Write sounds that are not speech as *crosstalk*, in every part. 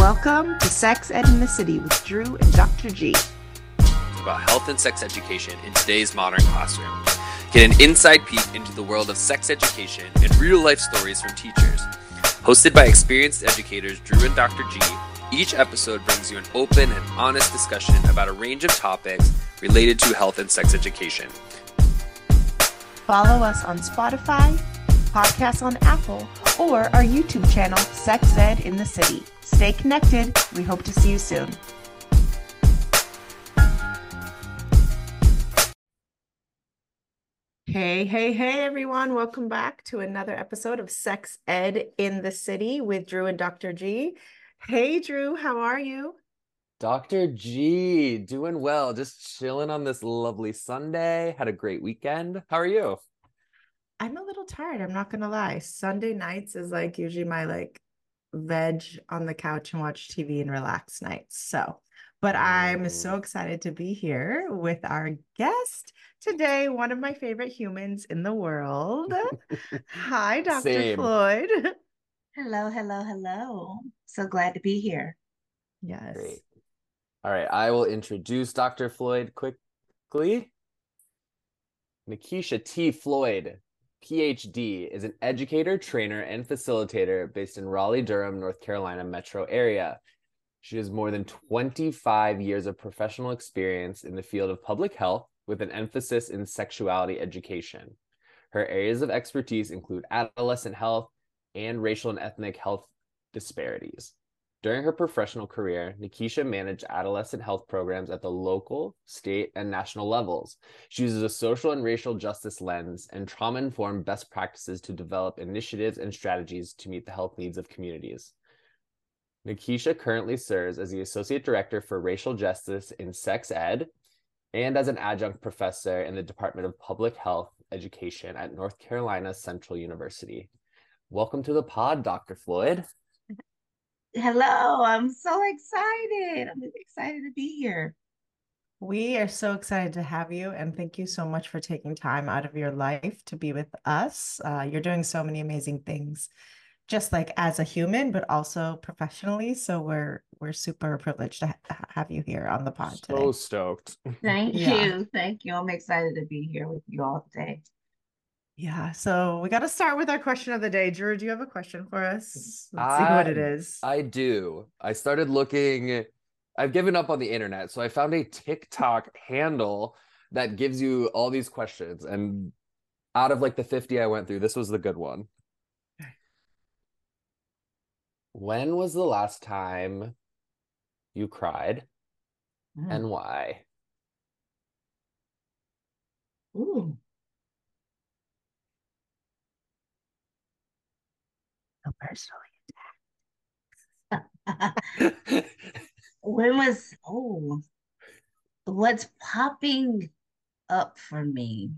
Welcome to Sex Ed in the City with Drew and Dr. G. About health and sex education in today's modern classroom. Get an inside peek into the world of sex education and real life stories from teachers. Hosted by experienced educators Drew and Dr. G, each episode brings you an open and honest discussion about a range of topics related to health and sex education. Follow us on Spotify, podcasts on Apple, or our YouTube channel, Sex Ed in the City. Stay connected. We hope to see you soon. Hey, hey, hey, everyone. Welcome back to another episode of Sex Ed in the City with Drew and Dr. G. Hey, Drew, how are you? Dr. G, doing well. Just chilling on this lovely Sunday. Had a great weekend. How are you? I'm a little tired. I'm not going to lie. Sunday nights is like usually my like veg on the couch and watch TV and relax nights. So, but I'm so excited to be here with our guest today, one of my favorite humans in the world. *laughs* Hi, Dr. Same. Floyd. *laughs* Hello, hello, hello. So glad to be here. Yes. Great. All right, I will introduce Dr. Floyd quickly. Nakisha T. Floyd, PhD, is an educator, trainer, and facilitator based in Raleigh, Durham, North Carolina metro area. She has more than 25 years of professional experience in the field of public health with an emphasis in sexuality education. Her areas of expertise include adolescent health and racial and ethnic health disparities. During her professional career, Nakisha managed adolescent health programs at the local, state, and national levels. She uses a social and racial justice lens and trauma informed best practices to develop initiatives and strategies to meet the health needs of communities. Nakisha currently serves as the Associate Director for Racial Justice in Sex Ed and as an adjunct professor in the Department of Public Health Education at North Carolina Central University. Welcome to the pod, Dr. Floyd. Hello, I'm so excited. I'm excited to be here. We are so excited to have you, and thank you so much for taking time out of your life to be with us. Uh, you're doing so many amazing things, just like as a human, but also professionally. So we're we're super privileged to ha- have you here on the pod So today. stoked. *laughs* Thank Yeah. you. Thank you. I'm excited to be here with you all today. Yeah, so we got to start with our question of the day. Drew, do you have a question for us? Let's see what it is. I- do. I started looking, I've given up on the internet, so I found a TikTok handle that gives you all these questions. And out of like the 50 I went through, this was the good one. When was the last time you cried Mm. and why? Ooh. So personally. *laughs* when was oh what's popping up for me?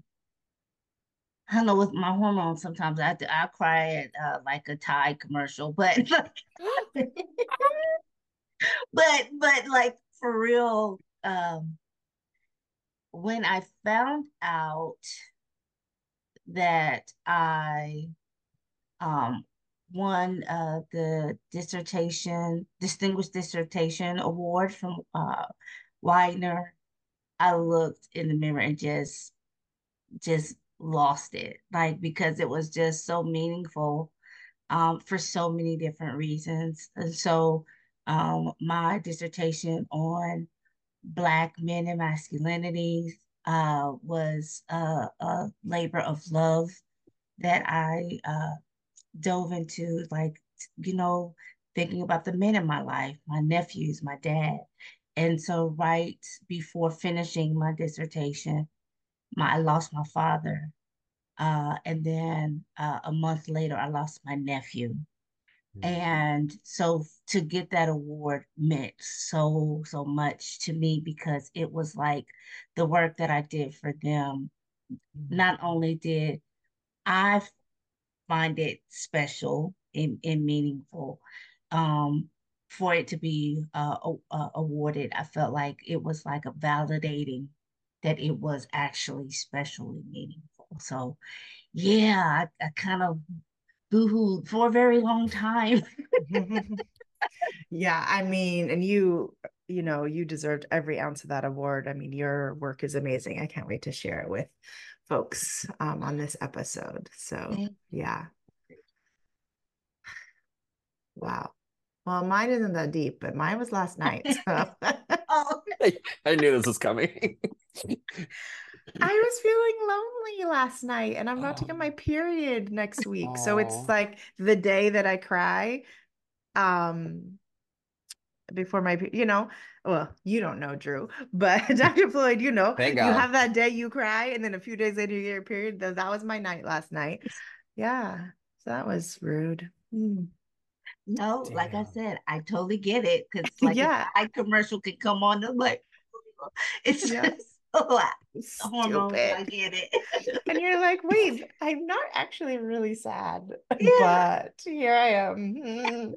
I don't know with my hormones sometimes I I cry at uh, like a Tide commercial, but *laughs* but but like for real, um when I found out that I um won uh the dissertation distinguished dissertation award from uh Widener, I looked in the mirror and just just lost it. Like because it was just so meaningful um for so many different reasons. And so um my dissertation on Black men and masculinity uh was uh, a labor of love that I uh dove into like you know thinking about the men in my life my nephews my dad. And so right before finishing my dissertation my i lost my father uh, and then uh, a month later i lost my nephew. And so to get that award meant so so much to me because it was like the work that i did for them. Not only did i find it special and, and meaningful. Um, for it to be uh, uh, awarded, I felt like it was like a validating that it was actually specially meaningful. So, yeah, I, I kind of boohooed for a very long time. *laughs* Yeah, I mean, and you, you know, you deserved every ounce of that award. I mean, your work is amazing. I can't wait to share it with folks um, on this episode. So, yeah. Wow. Well, mine isn't that deep, but mine was last night. So. *laughs* *laughs* Oh, I, I knew this was coming. I was feeling lonely last night and I'm about to get Oh. my period next week. So it's like the day that I cry. Um before my you know, well, you don't know Drew, *laughs* but *laughs* Dr. Floyd, you know, Thank you have that day you cry and then a few days later you get your period. That, that was my night last night. Yeah. So that was rude. Mm. no, like I said, I totally get it. Cause *laughs* like Yeah. a eye commercial could come on, I'm like, it's Yeah. just a lot. Hormones, I get it. And you're like, wait, I'm not actually really sad, Yeah. but here I am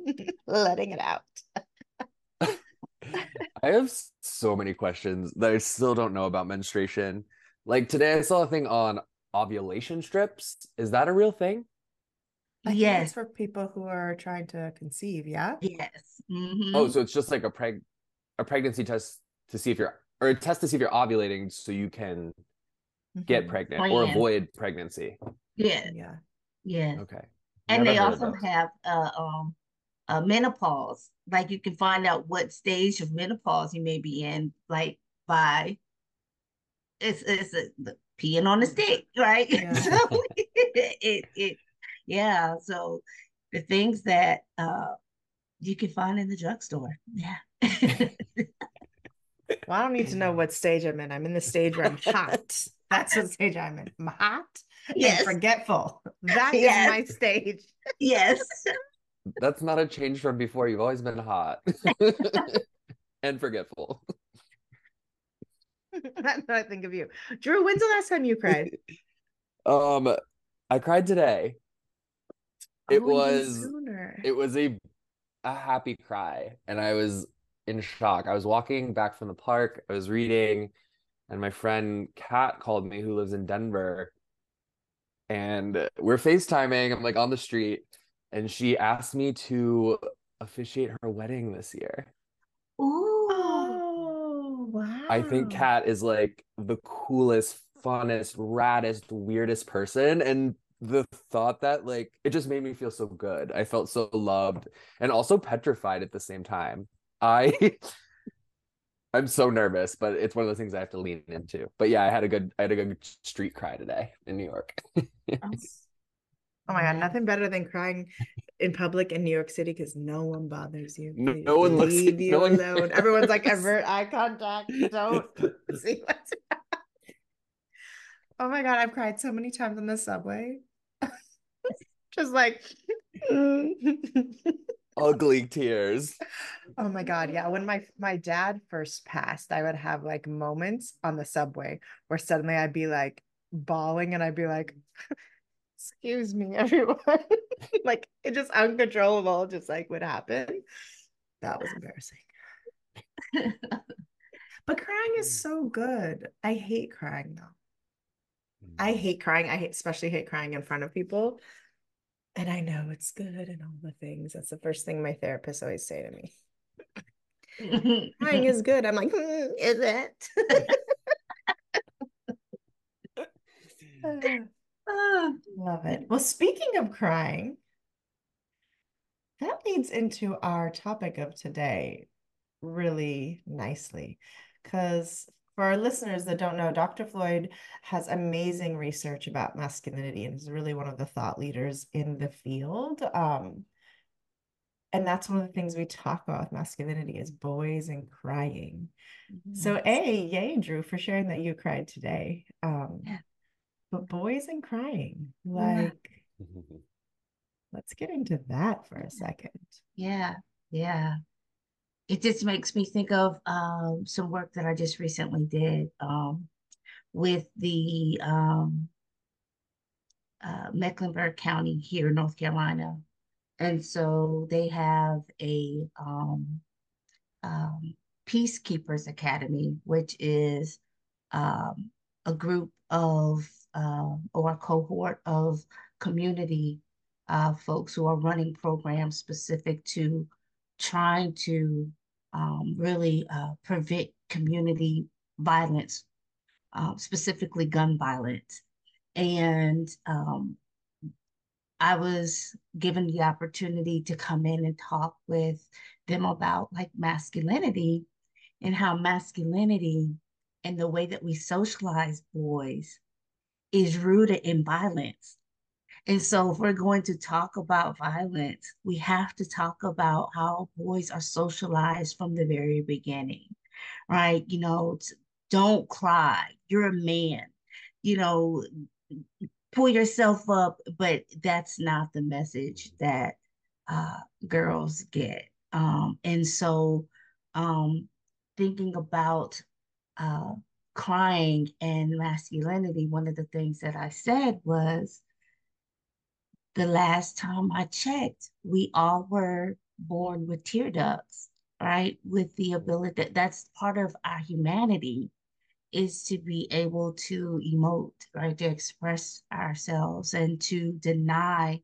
letting it out. *laughs* I have so many questions that I still don't know about menstruation. Like today, I saw a thing on ovulation strips. Is that a real thing? I Yes, it's for people who are trying to conceive, yeah? yes. Mhm. Oh, so it's just like a preg a pregnancy test to see if you're or a test to see if you're ovulating so you can get Mhm. pregnant or avoid pregnancy. Yeah, Yeah. yeah. Okay. And Never they also have uh, um, uh, menopause. Like you can find out what stage of menopause you may be in, like by it's it's a, the peeing on a stick, right? *laughs* Yeah. so it it yeah. So the things that uh you can find in the drugstore, yeah. *laughs* Well, I don't need to know what stage I'm in. I'm in the stage where I'm hot. That's what stage I'm in. I'm hot Yes. and forgetful. *laughs* That is Yes. my stage. yes. That's not a change from before. You've always been hot *laughs* and forgetful. *laughs* That's what I think of you. Drew, when's the last time you cried? *laughs* Um, I cried today. It Oh, was sooner. it was a a happy cry, and I was in shock. I was walking back from the park. I was reading, and my friend Kat called me, who lives in Denver, and we're FaceTiming. I'm like on the street, and she asked me to officiate her wedding this year. Ooh. Oh, wow. I think Kat is like the coolest, funnest, raddest, weirdest person. And the thought that like it just made me feel so good. I felt so loved and also petrified at the same time. I *laughs* I'm so nervous, but it's one of those things I have to lean into. But yeah, I had a good I had a good street cry today in New York. *laughs* Oh my God, nothing better than crying in public in New York City because no one bothers you. No- no one looks- leave you no one alone. Everyone's like, avert eye contact. *laughs* Don't *laughs* see what's happening. *laughs* Oh my God, I've cried so many times on the subway. Just like, Ugly tears. Oh my God, yeah. When my my dad first passed, I would have like moments on the subway where suddenly I'd be like bawling and I'd be like, excuse me, *laughs* everyone. like it just uncontrollable, just like would happen. That was embarrassing. But crying is so good. I hate crying though. I hate crying. I hate, especially hate crying in front of people. And I know it's good and all the things. That's the first thing my therapist always say to me. Crying is *laughs* good. I'm like, "Hmm, is it? *laughs* Ah, Love it. Well, speaking of crying, that leads into our topic of today really nicely. Because for our listeners that don't know, Dr. Floyd has amazing research about masculinity and is really one of the thought leaders in the field. Um, and that's one of the things we talk about with masculinity is boys and crying. So, A, yay, Drew, for sharing that you cried today. Um, Yeah. But boys and crying, Yeah. like, *laughs* let's get into that for a second. Yeah, yeah. It just makes me think of um, some work that I just recently did um, with the um, uh, Mecklenburg County here in North Carolina. And so they have a um, um, Peacekeepers Academy, which is um, a group of um, or a cohort of community uh, folks who are running programs specific to trying to um, really uh, prevent community violence, uh, specifically gun violence. And um, I was given the opportunity to come in and talk with them about like masculinity and how masculinity and the way that we socialize boys is rooted in violence. And so, if we're going to talk about violence, we have to talk about how boys are socialized from the very beginning, right? You know, don't cry. You're a man. You know, pull yourself up, but that's not the message that uh, girls get. Um, and so, um, thinking about uh, crying and masculinity, one of the things that I said was the last time I checked, we all were born with tear ducts, right? With the ability that that's part of our humanity is to be able to emote, right? To express ourselves and to deny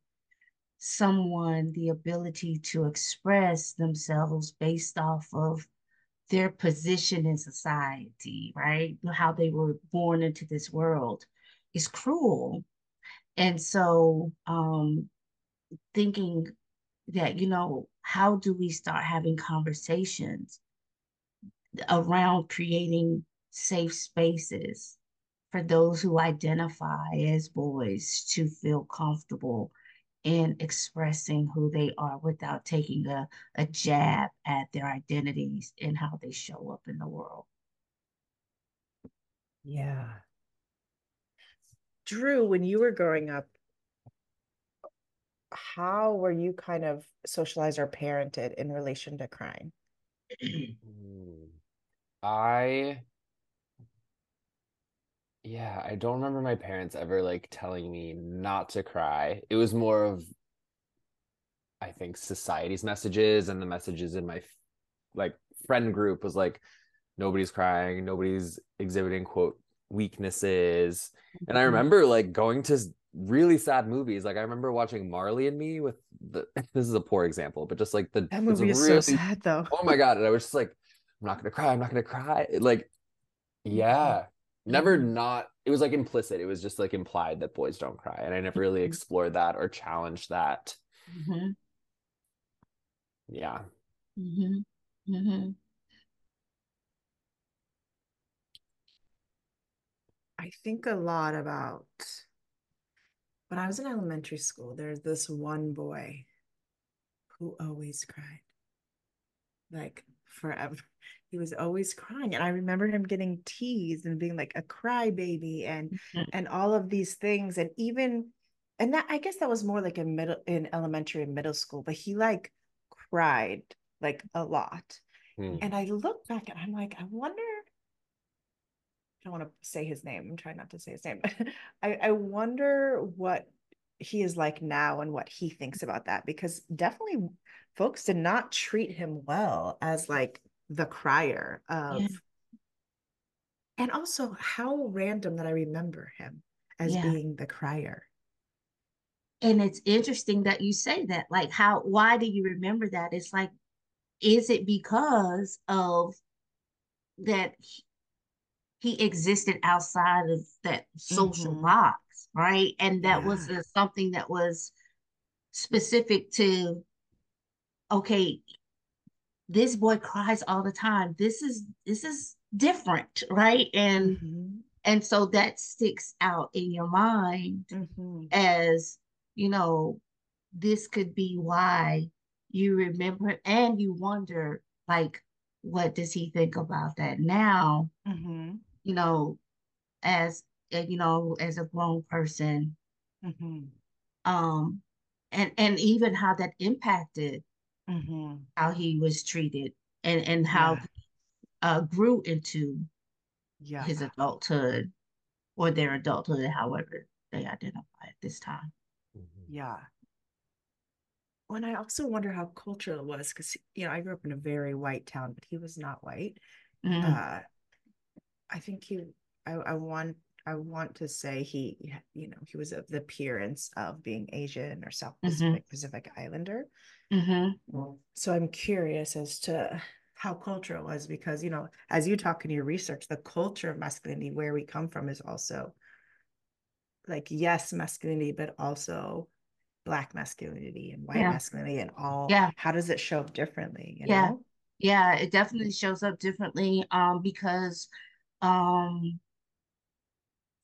someone the ability to express themselves based off of their position in society, right? How they were born into this world is cruel. And so, um, thinking that, you know, how do we start having conversations around creating safe spaces for those who identify as boys to feel comfortable in expressing who they are without taking a, a jab at their identities and how they show up in the world. Yeah. Drew, when you were growing up, how were you kind of socialized or parented in relation to crime? *clears throat* I yeah, I don't remember my parents ever like telling me not to cry. It was more of I think society's messages and the messages in my like friend group was like nobody's crying, nobody's exhibiting quote weaknesses. And I mm-hmm. remember like going to really sad movies. Like I remember watching Marley and Me with the *laughs* this is a poor example, but just like the that movie is really, so sad though. Oh my god. And I was just like, I'm not gonna cry, I'm not gonna cry. Like, yeah never mm-hmm. not it was like implicit it was just like implied that boys don't cry and i never really mm-hmm. explored that or challenged that mm-hmm. yeah mm-hmm. Mm-hmm. i think a lot about when i was in elementary school there's this one boy who always cried like forever he was always crying and i remember him getting teased and being like a crybaby and mm-hmm. and all of these things and even and that i guess that was more like in middle in elementary and middle school but he like cried like a lot mm. and i look back and i'm like i wonder I don't want to say his name. I'm trying not to say his name. *laughs* I, I wonder what he is like now and what he thinks about that because definitely folks did not treat him well as like the crier of yeah. and also how random that I remember him as yeah. being the crier. And it's interesting that you say that. Like how why do you remember that? It's like is it because of that he existed outside of that social mm-hmm. box, right? And that yeah. was uh, something that was specific to okay, this boy cries all the time this is this is different right and mm-hmm. and so that sticks out in your mind mm-hmm. as you know this could be why you remember and you wonder like what does he think about that now mm-hmm. you know as eh, you know as a grown person mm-hmm. um and and even how that impacted mm-hmm. how he was treated and and how yeah. uh, grew into yeah. his adulthood or their adulthood, however they identify at this time. Mm-hmm. Yeah. Well, I also wonder how cultural it was because you know I grew up in a very white town, but he was not white. Mm-hmm. Uh, I think he. I, I want. I want to say he. You know, he was of the appearance of being Asian or South mm-hmm. Pacific Pacific Islander, Mm-hmm. So I'm curious as to how cultural was because, you know, as you talk in your research, the culture of masculinity, where we come from, is also like, yes, masculinity, but also black masculinity and white Yeah. masculinity and all. Yeah. How does it show up differently? You Yeah. know? Yeah, it definitely shows up differently um because um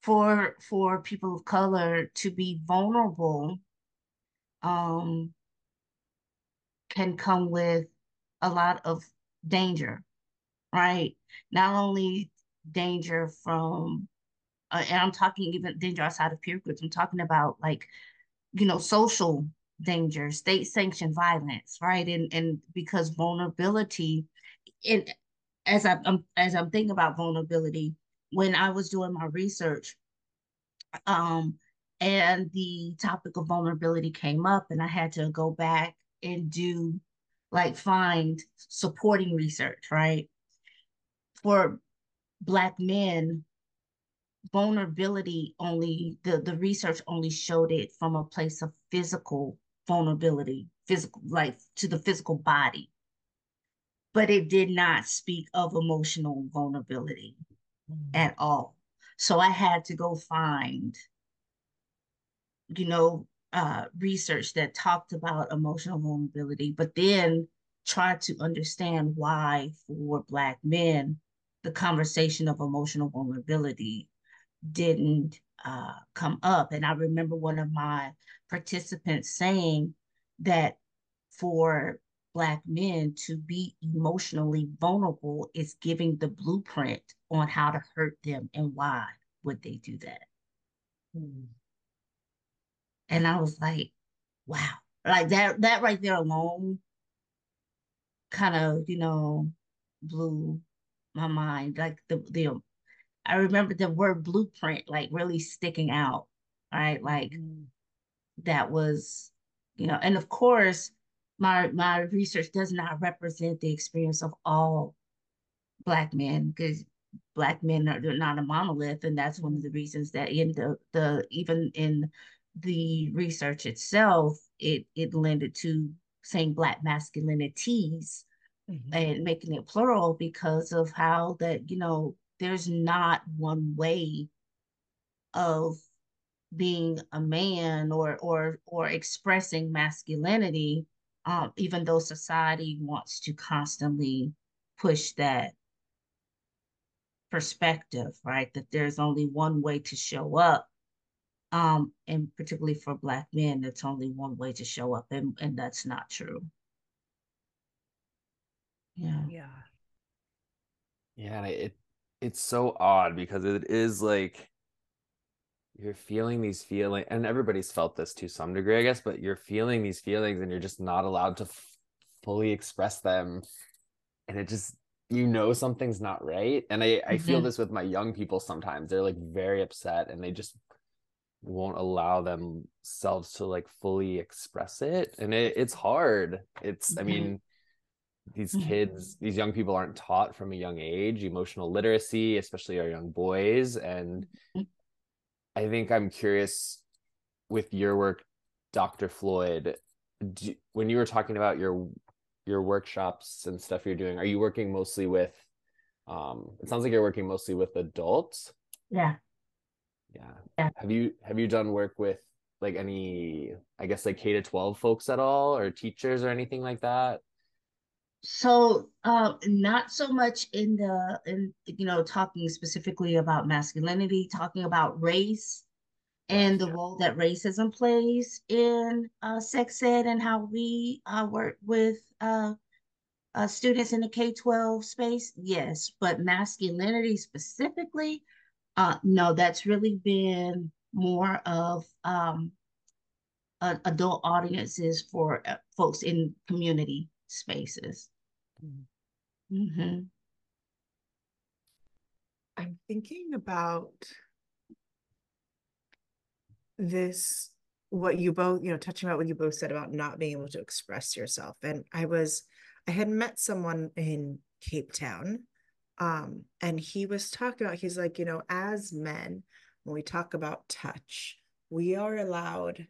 for for people of color to be vulnerable um can come with a lot of danger, right? Not only danger from uh, and I'm talking even danger outside of peer groups. I'm talking about like, you know, social danger, state sanctioned violence, right? And and because vulnerability and as I, I'm as I'm thinking about vulnerability, when I was doing my research, um, and the topic of vulnerability came up, and I had to go back and do like find supporting research, right? For Black men, vulnerability only the the research only showed it from a place of physical vulnerability, physical like to the physical body but it did not speak of emotional vulnerability mm-hmm. at all. So I had to go find, you know, uh, research that talked about emotional vulnerability, but then try to understand why for Black men, the conversation of emotional vulnerability didn't uh, come up. And I remember one of my participants saying that for Black men to be emotionally vulnerable is giving the blueprint on how to hurt them and why would they do that. Mm. And I was like, wow, like that, that right there alone kind of, you know, blew my mind. Like the, the, I remember the word blueprint like really sticking out, right? Like Mm. that was, you know, and of course, my my research does not represent the experience of all black men because black men are they're not a monolith, and that's one of the reasons that in the the even in the research itself, it it lended to saying black masculinities Mhm. and making it plural because of how that you know there's not one way of being a man or or or expressing masculinity um, even though society wants to constantly push that perspective right that there's only one way to show up um and particularly for black men it's only one way to show up and and that's not true yeah Yeah. Yeah, it it's so odd because it is like you're feeling these feelings, and everybody's felt this to some degree, I guess, but you're feeling these feelings and you're just not allowed to f- fully express them. And it just, you know, something's not right. And I, I feel Mhm. this with my young people sometimes. They're like very upset and they just won't allow themselves to like fully express it. And it, it's hard. It's, I Mhm. mean, these Mhm. kids, these young people aren't taught from a young age emotional literacy, especially our young boys. And Mhm. I think I'm curious with your work, Dr. Floyd, do, when you were talking about your your workshops and stuff you're doing, are you working mostly with um it sounds like you're working mostly with adults. yeah Yeah. Yeah. Have you have you done work with like any I guess like K to 12 folks at all or teachers or anything like that? So, uh, not so much in the in you know talking specifically about masculinity, talking about race and the role that racism plays in uh, sex ed and how we uh, work with uh, uh, students in the K twelve space. Yes, but masculinity specifically, uh, no, that's really been more of um, uh, adult audiences for uh, folks in community spaces. hmm I'm thinking about this, what you both, you know, touching about what you both said about not being able to express yourself. And I was, I had met someone in Cape Town, um, and he was talking about, he's like, you know, as men, when we talk about touch, we are allowed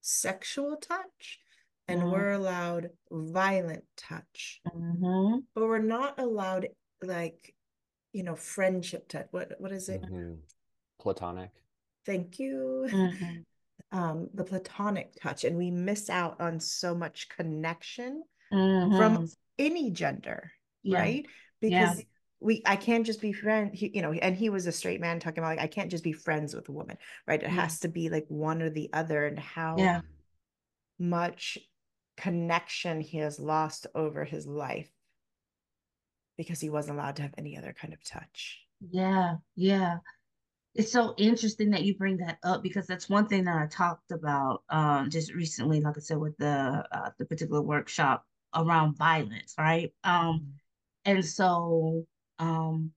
sexual touch, and Mhm. we're allowed violent touch, Mm-hmm. but we're not allowed like, you know, friendship touch. What what is it? Mhm. Platonic. Thank you. Mm-hmm. *laughs* Um, the platonic touch, and we miss out on so much connection Mm-hmm. from any gender, Yeah. right? Yeah. We I can't just be friend, he, you know, and he was a straight man talking about like I can't just be friends with a woman, right? It Yeah. has to be like one or the other, and how Yeah. much connection he has lost over his life because he wasn't allowed to have any other kind of touch. Yeah, yeah. It's so interesting that you bring that up because that's one thing that I talked about um just recently, like I said, with the uh, the particular workshop around violence, right? Um, and so um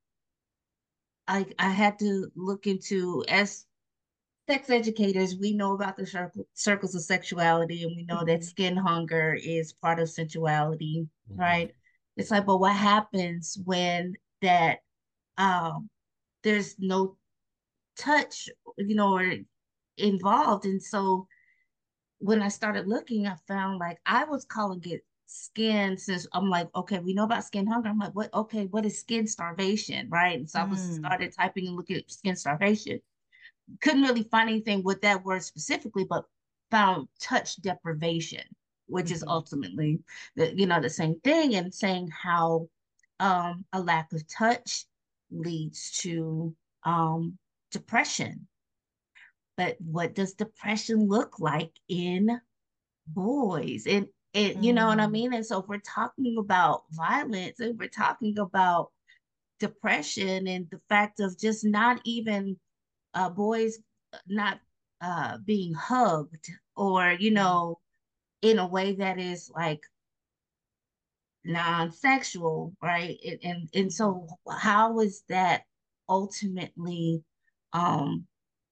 I I had to look into as sex educators, we know about the circle, circles of sexuality and we know that Mhm. skin hunger is part of sensuality, Mhm. right? It's like, but what happens when that um there's no touch, you know, or involved. And so when I started looking, I found like I was calling it skin since I'm like, okay, we know about skin hunger. I'm like, what okay, what is skin starvation? Right. And so I was Mm. started typing and looking at skin starvation. Couldn't really find anything with that word specifically, but found touch deprivation, which is Mhm. ultimately the you know the same thing, and saying how um a lack of touch leads to um depression. But what does depression look like in boys? And it, you know what I Mm. mean? And so if we're talking about violence and we're talking about depression and the fact of just not even uh, boys not uh, being hugged or, you know, in a way that is like non-sexual, right? And and, and so how is that ultimately um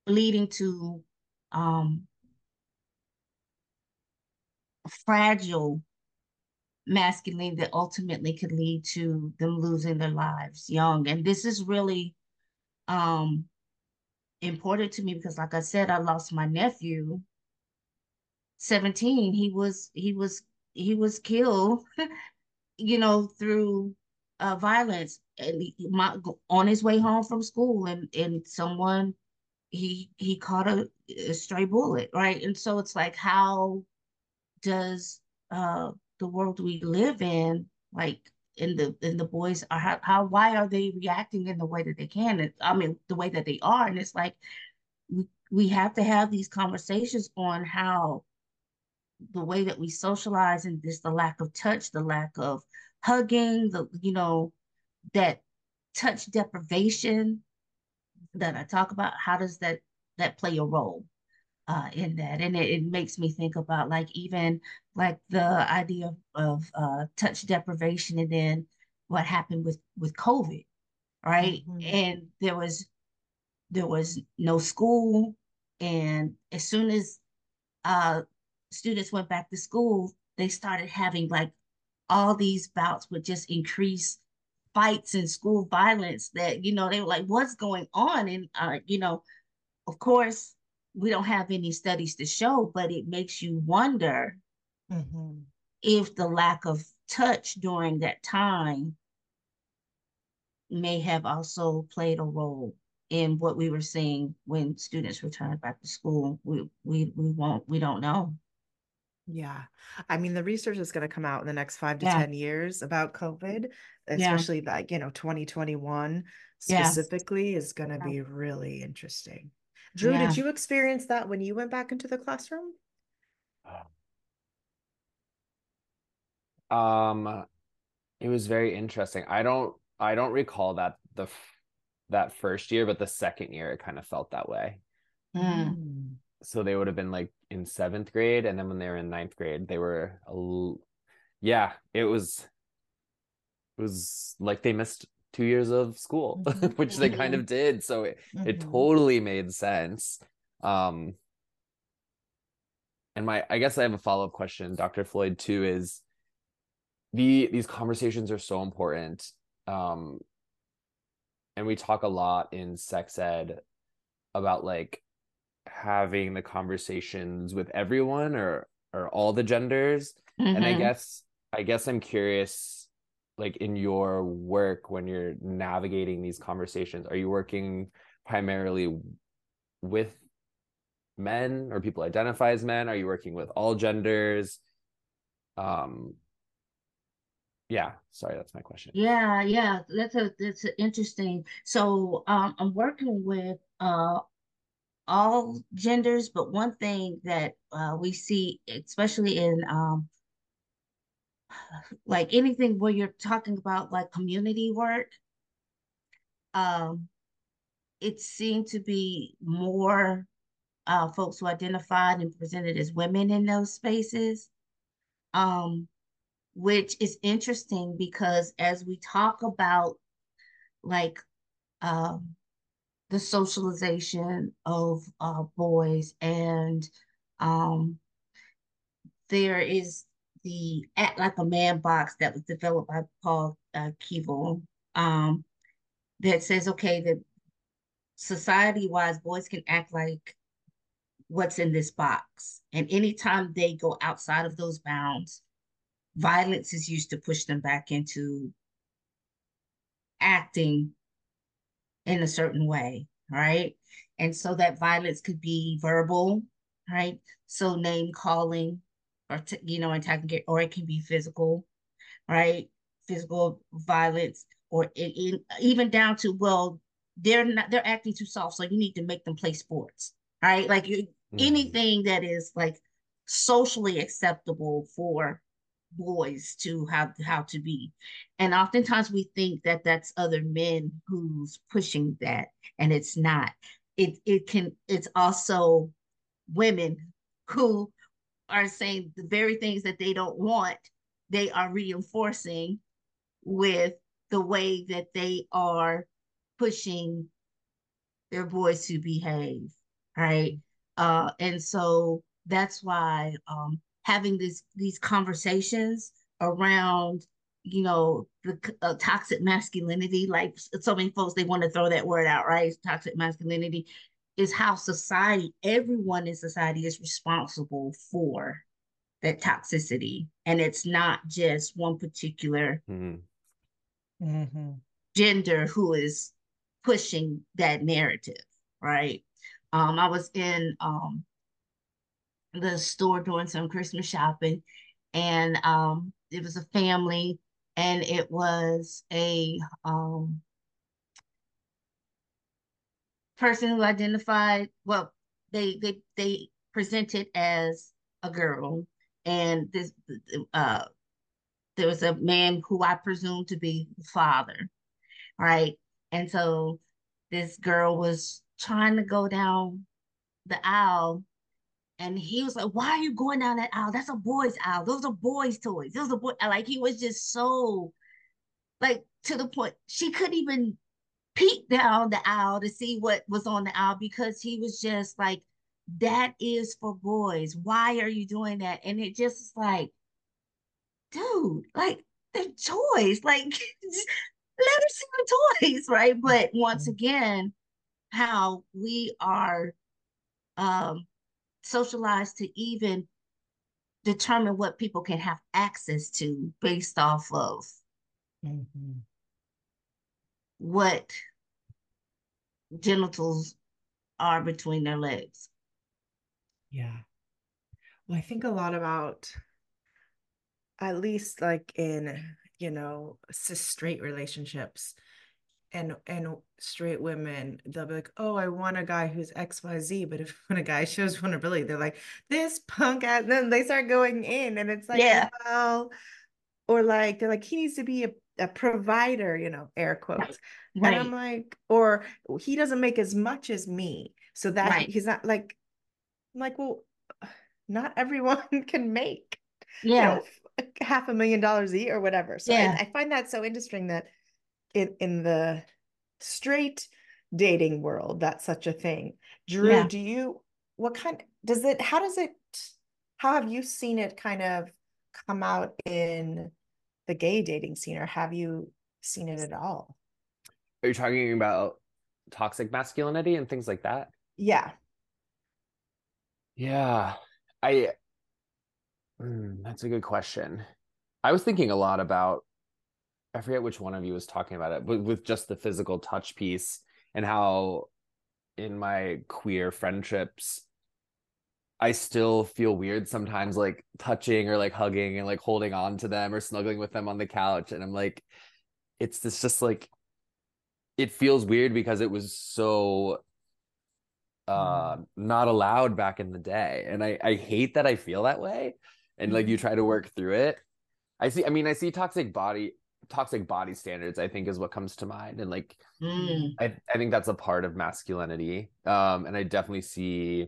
leading to um fragile masculinity that ultimately could lead to them losing their lives young. And this is really um important to me because like I said, I lost my nephew 17. He was he was he was killed, *laughs* you know, through uh violence and he, my, on his way home from school and and someone he he caught a, a stray bullet, right? And so it's like how does uh the world we live in like in the in the boys are how, how why are they reacting in the way that they can? And, i mean the way that they are. And it's like we, we have to have these conversations on how the way that we socialize and this the lack of touch the lack of hugging the you know that touch deprivation that i talk about how does that that play a role uh, in that. And it, it makes me think about like even like the idea of, of uh, touch deprivation and then what happened with with COVID, right? Mhm. And there was there was no school, and as soon as uh, students went back to school, they started having like all these bouts with just increased fights and school violence that you know they were like what's going on and uh, you know of course, we don't have any studies to show, but it makes you wonder Mhm. if the lack of touch during that time may have also played a role in what we were seeing when students returned back to school. We we we won't we don't know. Yeah. I mean, the research is going to come out in the next five to Yeah. 10 years about COVID, Yeah. especially like, you know, 2021 Yeah. specifically is going to Yeah. be really interesting. Drew, Yeah. did you experience that when you went back into the classroom? Um, it was very interesting. I don't I don't recall that the f- that first year, but the second year it kind of felt that way. Mm. So they would have been like in seventh grade, and then when they were in ninth grade, they were a l- yeah, it was it was like they missed two years of school, *laughs* which they kind of did. So it, it Mhm. totally made sense. Um, and my I guess I have a follow-up question, Dr. Floyd, too, is the these conversations are so important. Um, and we talk a lot in sex ed about like having the conversations with everyone or or all the genders. And I Mhm. guess I guess I'm curious like in your work when you're navigating these conversations, are you working primarily with men or people identify as men? Are you working with all genders? Um yeah, sorry, that's my question. Yeah, yeah, that's a that's interesting. So um, I'm working with uh all genders, but one thing that uh, we see, especially in um like anything where you're talking about like community work, um, it seemed to be more uh folks who identified and presented as women in those spaces. Um, which is interesting because as we talk about like um the socialization of uh, boys and um, there is the act like a man box that was developed by paul uh, Kivel, um, that says okay that society wise boys can act like what's in this box and anytime they go outside of those bounds violence is used to push them back into acting in a certain way, right? And so that violence could be verbal, right? So name calling, or t- you know, attacking, or it can be physical, right? Physical violence, or it, it, even down to well, they're not they're acting too soft, so you need to make them play sports, right? Like you, Mhm. anything that is like socially acceptable for boys to how how to be and oftentimes we think that that's other men who's pushing that and it's not it it can it's also women who are saying the very things that they don't want they are reinforcing with the way that they are pushing their boys to behave right? Uh and so that's why um having this these conversations around you know the uh, toxic masculinity like so many folks they want to throw that word out right? Toxic masculinity is how society everyone in society is responsible for that toxicity and it's not just one particular Mhm. Mm-hmm. gender who is pushing that narrative, right? Um, I was in um the store doing some Christmas shopping, and um, it was a family, and it was a um person who identified well, they they they presented as a girl, and this uh there was a man who I presume to be the father, right? And so this girl was trying to go down the aisle, and he was like, "Why are you going down that aisle? That's a boy's aisle. Those are boys' toys. Those are boy." Like he was just so, like to the point she couldn't even peek down the aisle to see what was on the aisle because he was just like, "That is for boys. Why are you doing that?" And it just is like, dude, like they're toys. Like *laughs* let her see the toys, right? But once again, how we are um, socialized to even determine what people can have access to based off of Mm-hmm. What genitals are between their legs. Yeah. Well, I think a lot about, at least like in, you know, cis straight relationships and and straight women, they'll be like, oh, I want a guy who's XYZ. But if *laughs* when a guy shows vulnerability, they're like, this punk ass, then they start going in. And it's like, Yeah. well, or like they're like, he needs to be a, a provider, you know, air quotes. And I'm like, or he doesn't make as much as me. So that Right. he's not like, I'm like, well, *sighs* not everyone *laughs* can make, you yeah, know, half a million dollars a year or whatever. So I- I, find that so interesting that in, in the straight dating world, that's such a thing. Drew, Yeah. do you, what kind, does it, how does it, how have you seen it kind of come out in the gay dating scene or have you seen it at all? Are you talking about toxic masculinity and things like that? Yeah. Yeah. I Mm, that's a good question. I was thinking a lot about I forget which one of you was talking about it, but with just the physical touch piece and how in my queer friendships I still feel weird sometimes like touching or like hugging and like holding on to them or snuggling with them on the couch and I'm like it's this just like it feels weird because it was so uh not allowed back in the day and I I hate that I feel that way and like you mm-hmm. try to work through it I see I mean I see toxic body toxic body standards i think is what comes to mind and like mm. I, I think that's a part of masculinity um and i definitely see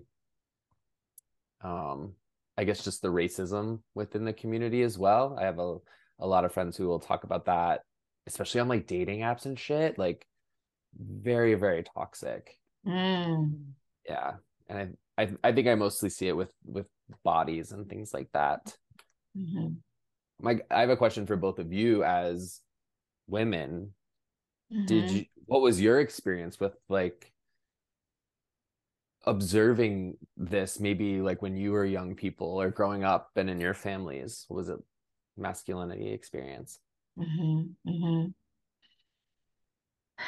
um i guess just the racism within the community as well i have a, a lot of friends who will talk about that especially on like dating apps and shit like very very toxic mm. yeah and I, I i think i mostly see it with with bodies and things like that mm-hmm. Mike, I have a question for both of you as women. Mm-hmm. Did you what was your experience with like observing this maybe like when you were young people or growing up and in your families? Was it masculinity experience? Mm-hmm. Mm-hmm. *sighs*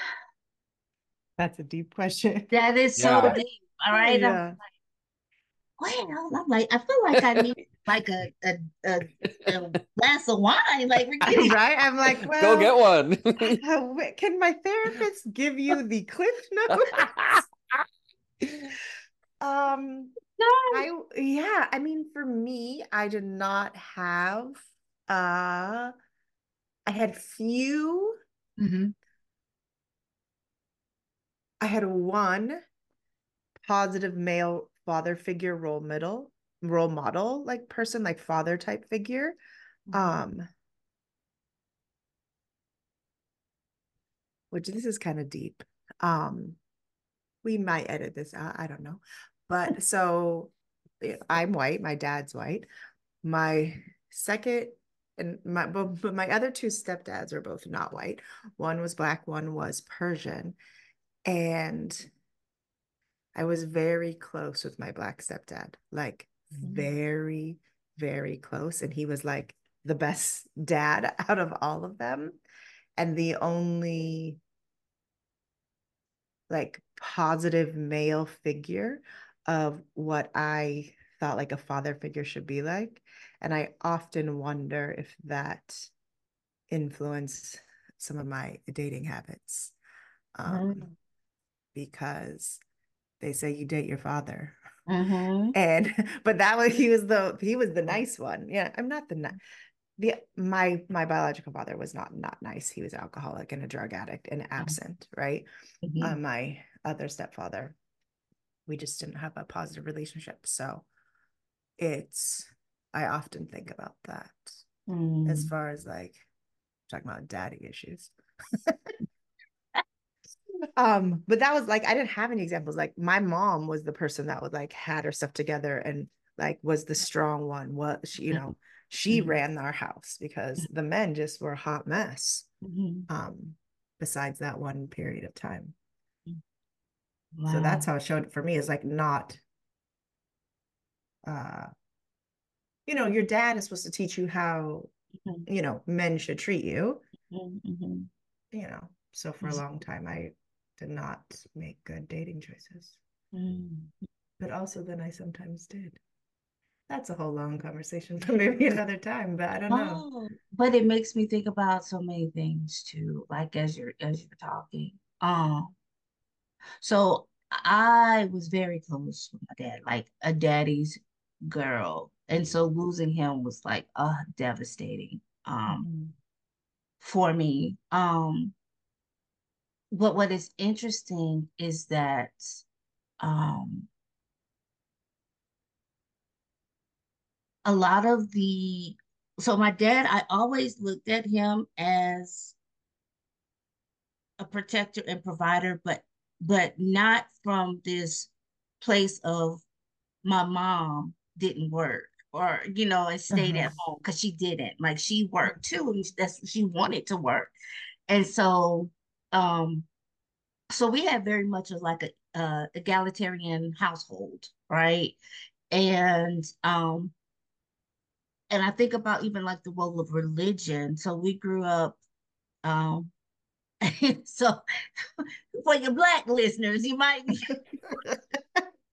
That's a deep question. That is so yeah. deep. All right. Yeah. I'm like, well, I'm like, I feel like I need *laughs* like a a, a, a glass of wine. Like *laughs* we're getting right. I'm like, well, go get one. *laughs* can my therapist give you the cliff notes? *laughs* um, no. I yeah. I mean, for me, I did not have. Uh, I had few. Mm-hmm. I had one positive male father figure role model role model like person like father type figure mm-hmm. um which this is kind of deep um we might edit this out i don't know but so i'm white my dad's white my second and my but, but my other two stepdads are both not white one was black one was persian and i was very close with my black stepdad like Mm-hmm. very, very close. And he was like the best *laughs* dad out of all of them. And the only like positive male figure of what I thought like a father figure should be like. And I often wonder if that influenced some of my dating habits. Um, mm. Because they say you date your father Mm-hmm. *laughs* And but that was he was the he was the nice one. Yeah, I'm not the the my my biological father was not not nice. He was alcoholic and a drug addict and mm-hmm. absent, right? Mm-hmm. Uh, my other stepfather, we just didn't have a positive relationship. So it's I often think about that mm. as far as like talking about daddy issues. *laughs* um but that was like i didn't have any examples like my mom was the person that would like had her stuff together and like was the strong one what she you know she mm-hmm. ran our house because mm-hmm. the men just were a hot mess mm-hmm. um besides that one period of time wow. so that's how it showed for me is like not uh you know your dad is supposed to teach you how mm-hmm. you know men should treat you mm-hmm. you know so for a long time i did not make good dating choices. Mm. But also then I sometimes did. That's a whole long conversation for *laughs* maybe another time, but I don't know. Oh, but it makes me think about so many things too, like as you're as you're talking. Um so I was very close with my dad, like a daddy's girl. And so losing him was like uh devastating um mm-hmm. for me. Um but what is interesting is that um, a lot of the so my dad i always looked at him as a protector and provider but but not from this place of my mom didn't work or you know and stayed uh-huh. at home because she didn't like she worked too and that's she wanted to work and so um, so we had very much of like a uh, egalitarian household, right? And um, and I think about even like the role of religion. So we grew up, um, *laughs* so for your black listeners, you might *laughs* they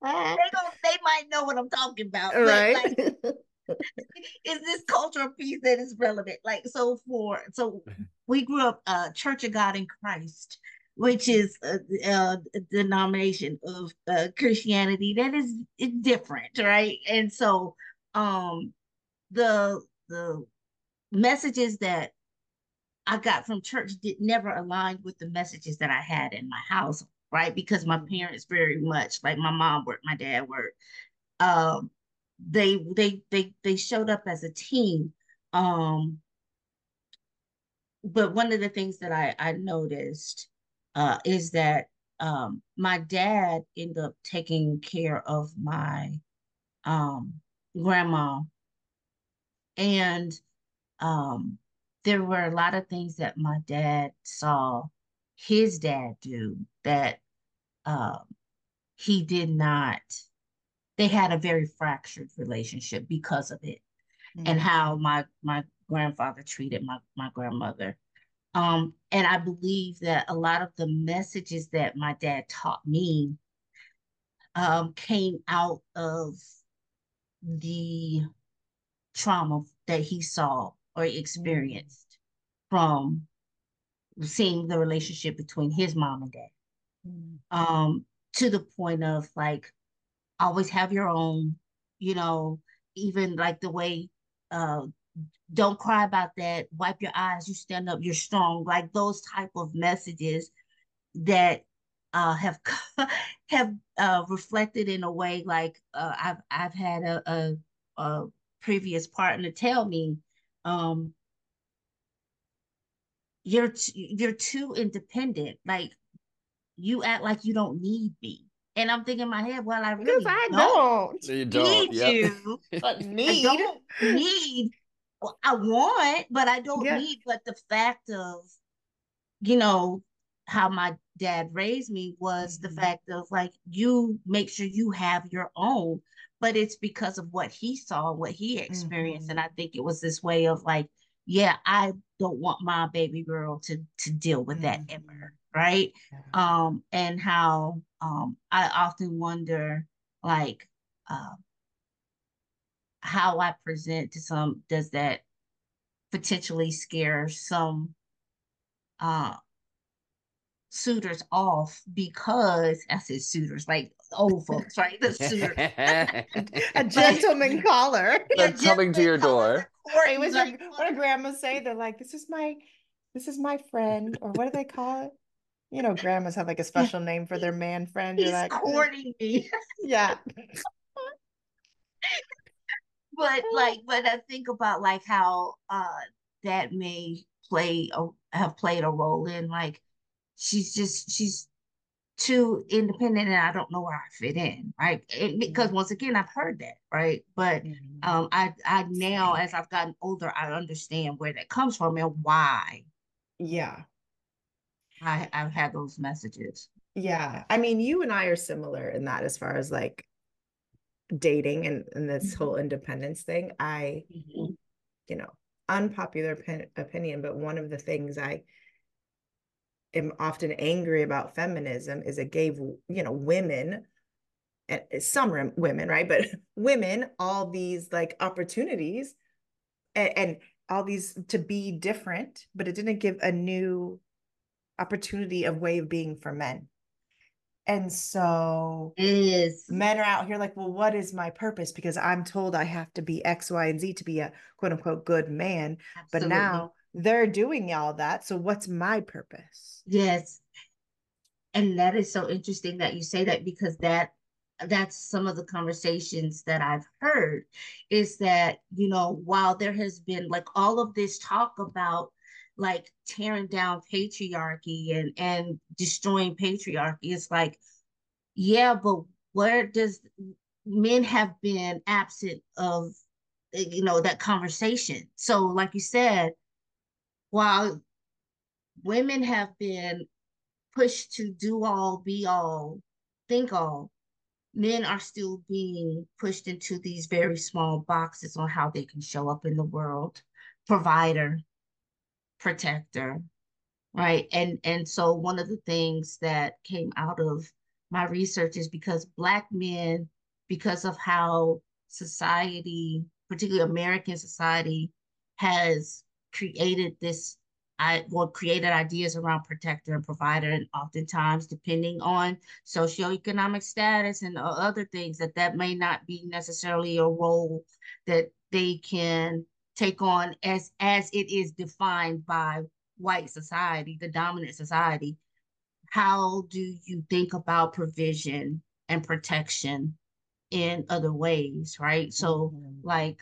*laughs* don't they might know what I'm talking about. Right. Like, is this cultural piece that is relevant? Like so for so we grew up uh Church of God in Christ, which is a, a denomination of uh, Christianity that is different, right? And so um the the messages that I got from church did never align with the messages that I had in my house, right? Because my parents very much like my mom worked, my dad worked. Um, they they they they showed up as a team. Um, but one of the things that I I noticed uh, is that um, my dad ended up taking care of my um, grandma and um, there were a lot of things that my dad saw his dad do that um, he did not. They had a very fractured relationship because of it, mm-hmm. and how my my grandfather treated my my grandmother. Um, and I believe that a lot of the messages that my dad taught me um, came out of the trauma that he saw or experienced from seeing the relationship between his mom and dad. Mm-hmm. Um, to the point of like always have your own, you know, even like the way uh don't cry about that, wipe your eyes, you stand up, you're strong, like those type of messages that uh have *laughs* have uh reflected in a way like uh I've I've had a, a, a previous partner tell me, um, you're t- you're too independent. Like you act like you don't need me. And I'm thinking in my head, well, I really I don't, don't. You don't *laughs* need yep. you. but need. I don't need. Well, I want, but I don't yeah. need. But the fact of, you know, how my dad raised me was mm-hmm. the fact of like you make sure you have your own but it's because of what he saw, what he experienced. Mm-hmm. And I think it was this way of like, yeah, I don't want my baby girl to to deal with mm-hmm. that ever. Right. Yeah. Um, and how um I often wonder like uh, how I present to some does that potentially scare some uh suitors off because I said suitors, like old folks, right? The suitor, *laughs* a gentleman *laughs* caller. They're coming to your door. Or it was like, what do grandmas say? They're like, "This is my, this is my friend," or what do they call it? You know, grandmas have like a special name for their man friend. You're like courting me. *laughs* yeah. but like, but I think about like how uh that may play a have played a role in like she's just she's too independent and I don't know where I fit in, right? It, because mm-hmm. once again, I've heard that, right? But mm-hmm. um, I I now as I've gotten older, I understand where that comes from and why. Yeah, I I've had those messages. Yeah, I mean, you and I are similar in that as far as like dating and, and this mm-hmm. whole independence thing. I, mm-hmm. you know, unpopular opinion, but one of the things I am often angry about feminism is it gave you know women and some women right but *laughs* women all these like opportunities and, and all these to be different but it didn't give a new opportunity of way of being for men. And so is. men are out here like well what is my purpose? Because i'm told i have to be x y and z to be a quote unquote good man. Absolutely. but now they're doing all that. So what's my purpose? Yes. And that is so interesting that you say that because that that's some of the conversations that I've heard is that, you know, while there has been like all of this talk about like tearing down patriarchy and and destroying patriarchy, it's like, yeah, but where does men have been absent of you know that conversation? So like you said, while women have been pushed to do all, be all, think all, men are still being pushed into these very small boxes on how they can show up in the world. Provider protector right? And and so one of the things that came out of my research is because black men because of how society particularly american society has created this I well created ideas around protector and provider, and oftentimes depending on socioeconomic status and other things that that may not be necessarily a role that they can take on as as it is defined by white society, the dominant society. How do you think about provision and protection in other ways, right? So, mm-hmm. like,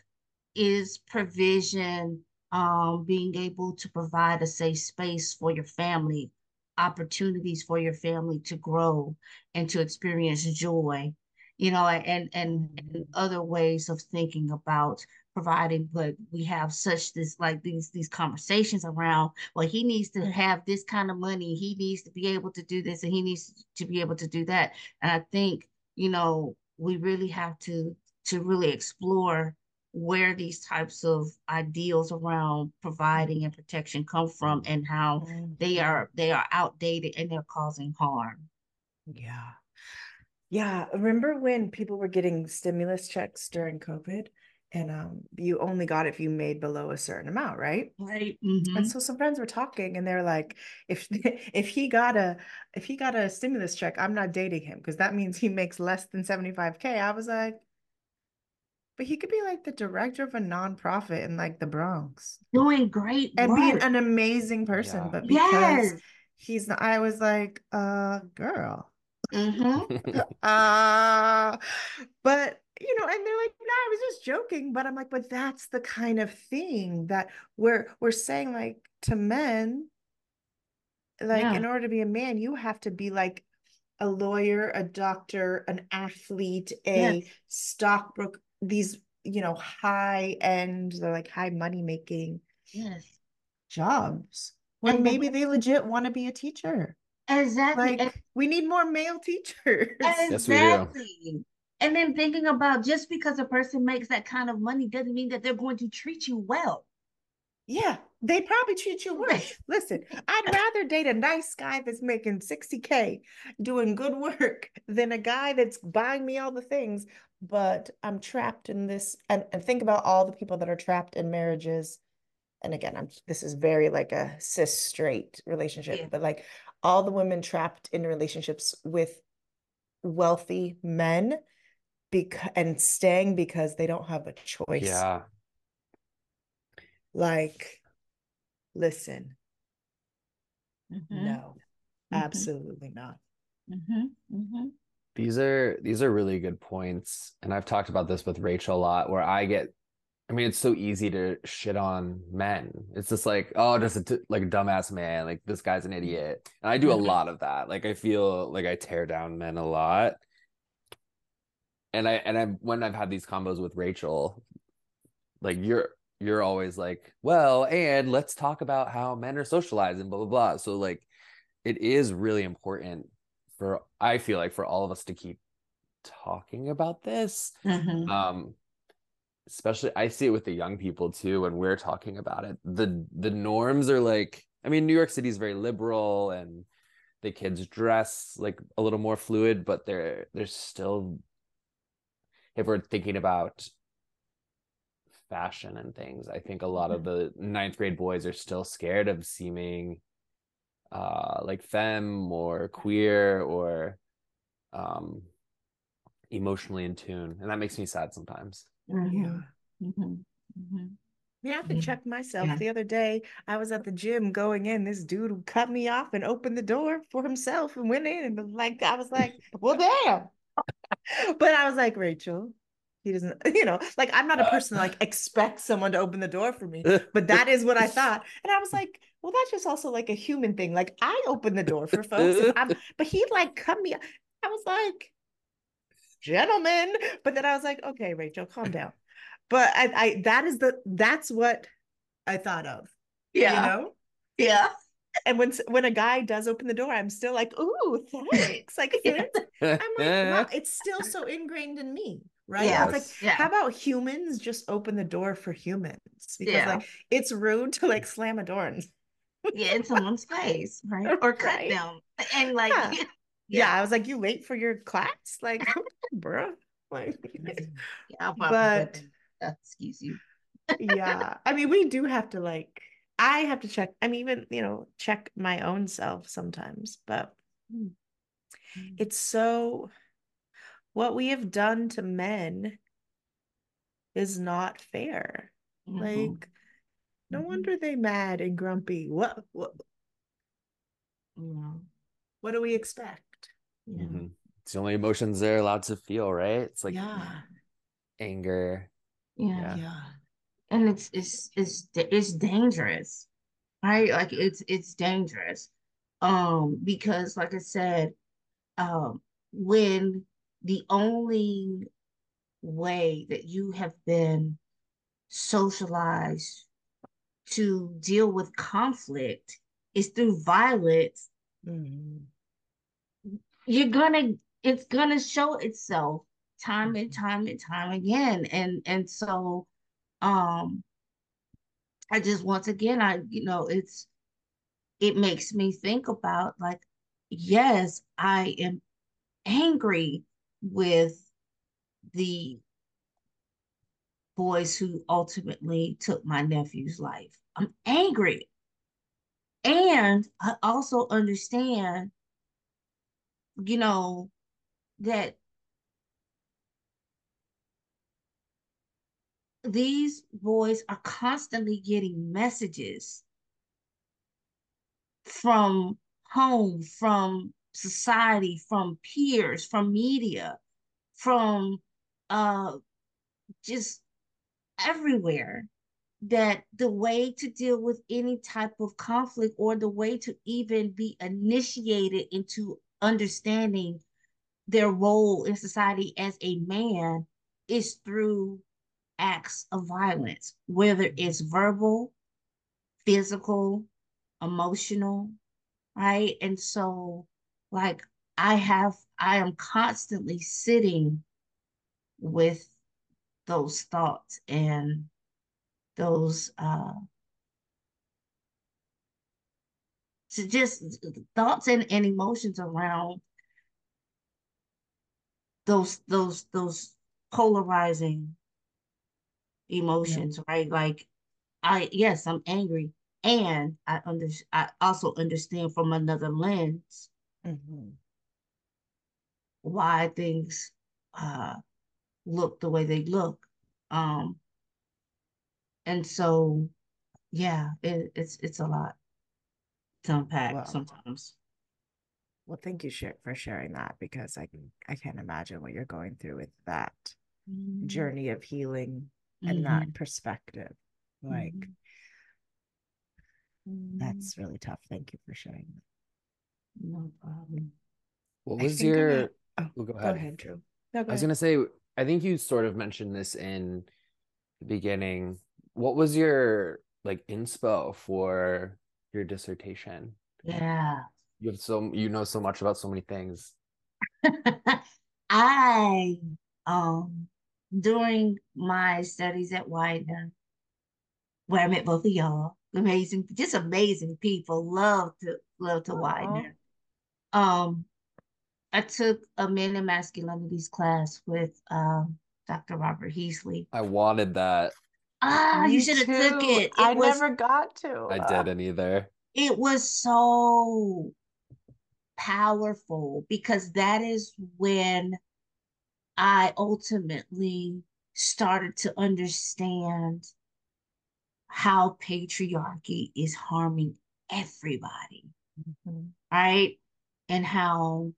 is provision um, being able to provide a safe space for your family, opportunities for your family to grow and to experience joy, you know, and and, and mm-hmm. other ways of thinking about providing but we have such this like these these conversations around well he needs to have this kind of money he needs to be able to do this and he needs to be able to do that and i think you know we really have to to really explore where these types of ideals around providing and protection come from and how they mm-hmm. are they are outdated and they're causing harm yeah yeah remember when people were getting stimulus checks during covid and um you only got if you made below a certain amount right right mm-hmm. and so some friends were talking and they're like if *laughs* if he got a if he got a stimulus check i'm not dating him because that means he makes less than 75k i was like but he could be like the director of a nonprofit in like the Bronx. Doing great and work. being an amazing person. Yeah. But because yes. he's not, I was like, uh, girl. Mm-hmm. *laughs* uh, but you know, and they're like, no, nah, I was just joking. But I'm like, but that's the kind of thing that we're we're saying like to men, like yeah. in order to be a man, you have to be like a lawyer, a doctor, an athlete, a yes. stockbroker, these you know high end they're like high money making yes. jobs when and maybe they legit want to be a teacher. Exactly like we need more male teachers. Exactly. Yes, and then thinking about just because a person makes that kind of money doesn't mean that they're going to treat you well. Yeah they probably treat you worse. Listen, I'd rather date a nice guy that's making 60K doing good work than a guy that's buying me all the things but I'm trapped in this and, and think about all the people that are trapped in marriages. And again, I'm this is very like a cis straight relationship, yeah. but like all the women trapped in relationships with wealthy men because and staying because they don't have a choice. Yeah. Like, listen. Mm-hmm. No, mm-hmm. absolutely not. Mm-hmm. These are these are really good points, and I've talked about this with Rachel a lot. Where I get, I mean, it's so easy to shit on men. It's just like, oh, just a t- like a dumbass man. Like this guy's an idiot, and I do a mm-hmm. lot of that. Like I feel like I tear down men a lot, and I and I when I've had these combos with Rachel, like you're you're always like, well, and let's talk about how men are socialized and blah blah blah. So like, it is really important for I feel like for all of us to keep talking about this. Mm-hmm. Um especially I see it with the young people too when we're talking about it. The the norms are like I mean New York City is very liberal and the kids dress like a little more fluid, but they're they're still if we're thinking about fashion and things, I think a lot mm-hmm. of the ninth grade boys are still scared of seeming uh like femme or queer or um emotionally in tune and that makes me sad sometimes mm-hmm. yeah mm-hmm. Mm-hmm. Yeah, I have to mm-hmm. check myself. Yeah. The other day, I was at the gym going in. This dude cut me off and opened the door for himself and went in. And like, I was like, well, damn. *laughs* but I was like, Rachel, he doesn't, *laughs* you know, like I'm not a uh, person that like expect someone to open the door for me, *laughs* but that is what I *laughs* thought. And I was like, well, that's just also like a human thing. Like I open the door for folks, but he like cut me. I was like, gentlemen. But then I was like, okay, Rachel, calm down. But I, I that is the that's what I thought of. Yeah. You know? Yeah. and when when a guy does open the door, I'm still like, "Ooh, thanks!" Like, I'm like, wow, it's still so ingrained in me, right? Yeah, It's like, yeah. how about humans just open the door for humans? Because Yeah. like, it's rude to like slam a door. And, yeah, in someone's face, right? *laughs* Or cut Right. them. And like Yeah. *laughs* yeah. yeah. I was like, "You late for your class?" Like, *laughs* bruh. Like, Yeah, But- put them- excuse you. yeah i mean we do have to like i have to check i mean even you know check my own self sometimes but Mm. it's so what we have done to men is not fair Mhm. like no Mhm. wonder they mad and grumpy what what Yeah. what do we expect Yeah. Mhm. It's the only emotions they're allowed to feel, right? It's like yeah anger. Yeah. Yeah. yeah and it's it's it's it's dangerous right like it's it's dangerous um because like i said um when the only way that you have been socialized to deal with conflict is through violence Mhm. you're gonna it's gonna show itself time and time and time again and and so um i just once again i you know it's it makes me think about like yes i am angry with the boys who ultimately took my nephew's life. I'm angry. And i also understand you know that these boys are constantly getting messages from home, from society, from peers, from media, from uh just everywhere that the way to deal with any type of conflict or the way to even be initiated into understanding their role in society as a man is through acts of violence, whether it's verbal, physical, emotional, right? And so, like, I have, I am constantly sitting with those thoughts and those, uh, just thoughts and, and emotions around those those those polarizing emotions, right? Like I yes, I'm angry and I under I also understand from another lens Mhm. why things uh look the way they look. Um and so yeah, it, it's it's a lot to unpack Wow. sometimes. well thank you for sharing that because i i can't imagine what you're going through with that journey of healing and Mhm. that perspective. Like Mhm. that's really tough. Thank you for sharing that. No problem. What was your gonna- oh, Oh, go go ahead. ahead, Drew. No, go I was ahead. gonna say, I think you sort of mentioned this in the beginning. What was your like inspo for your dissertation? Yeah. You have so you know so much about so many things. *laughs* I um during my studies at Widener, where I met both of y'all, amazing, just amazing people, love to love to Aw. Widener. Um, I took a men and masculinities class with um Dr. Robert Heasley. I wanted that. Ah, you should have took it. It I was never got to. I didn't either. it was so powerful because that is when I ultimately started to understand how patriarchy is harming everybody, mhm. right? And how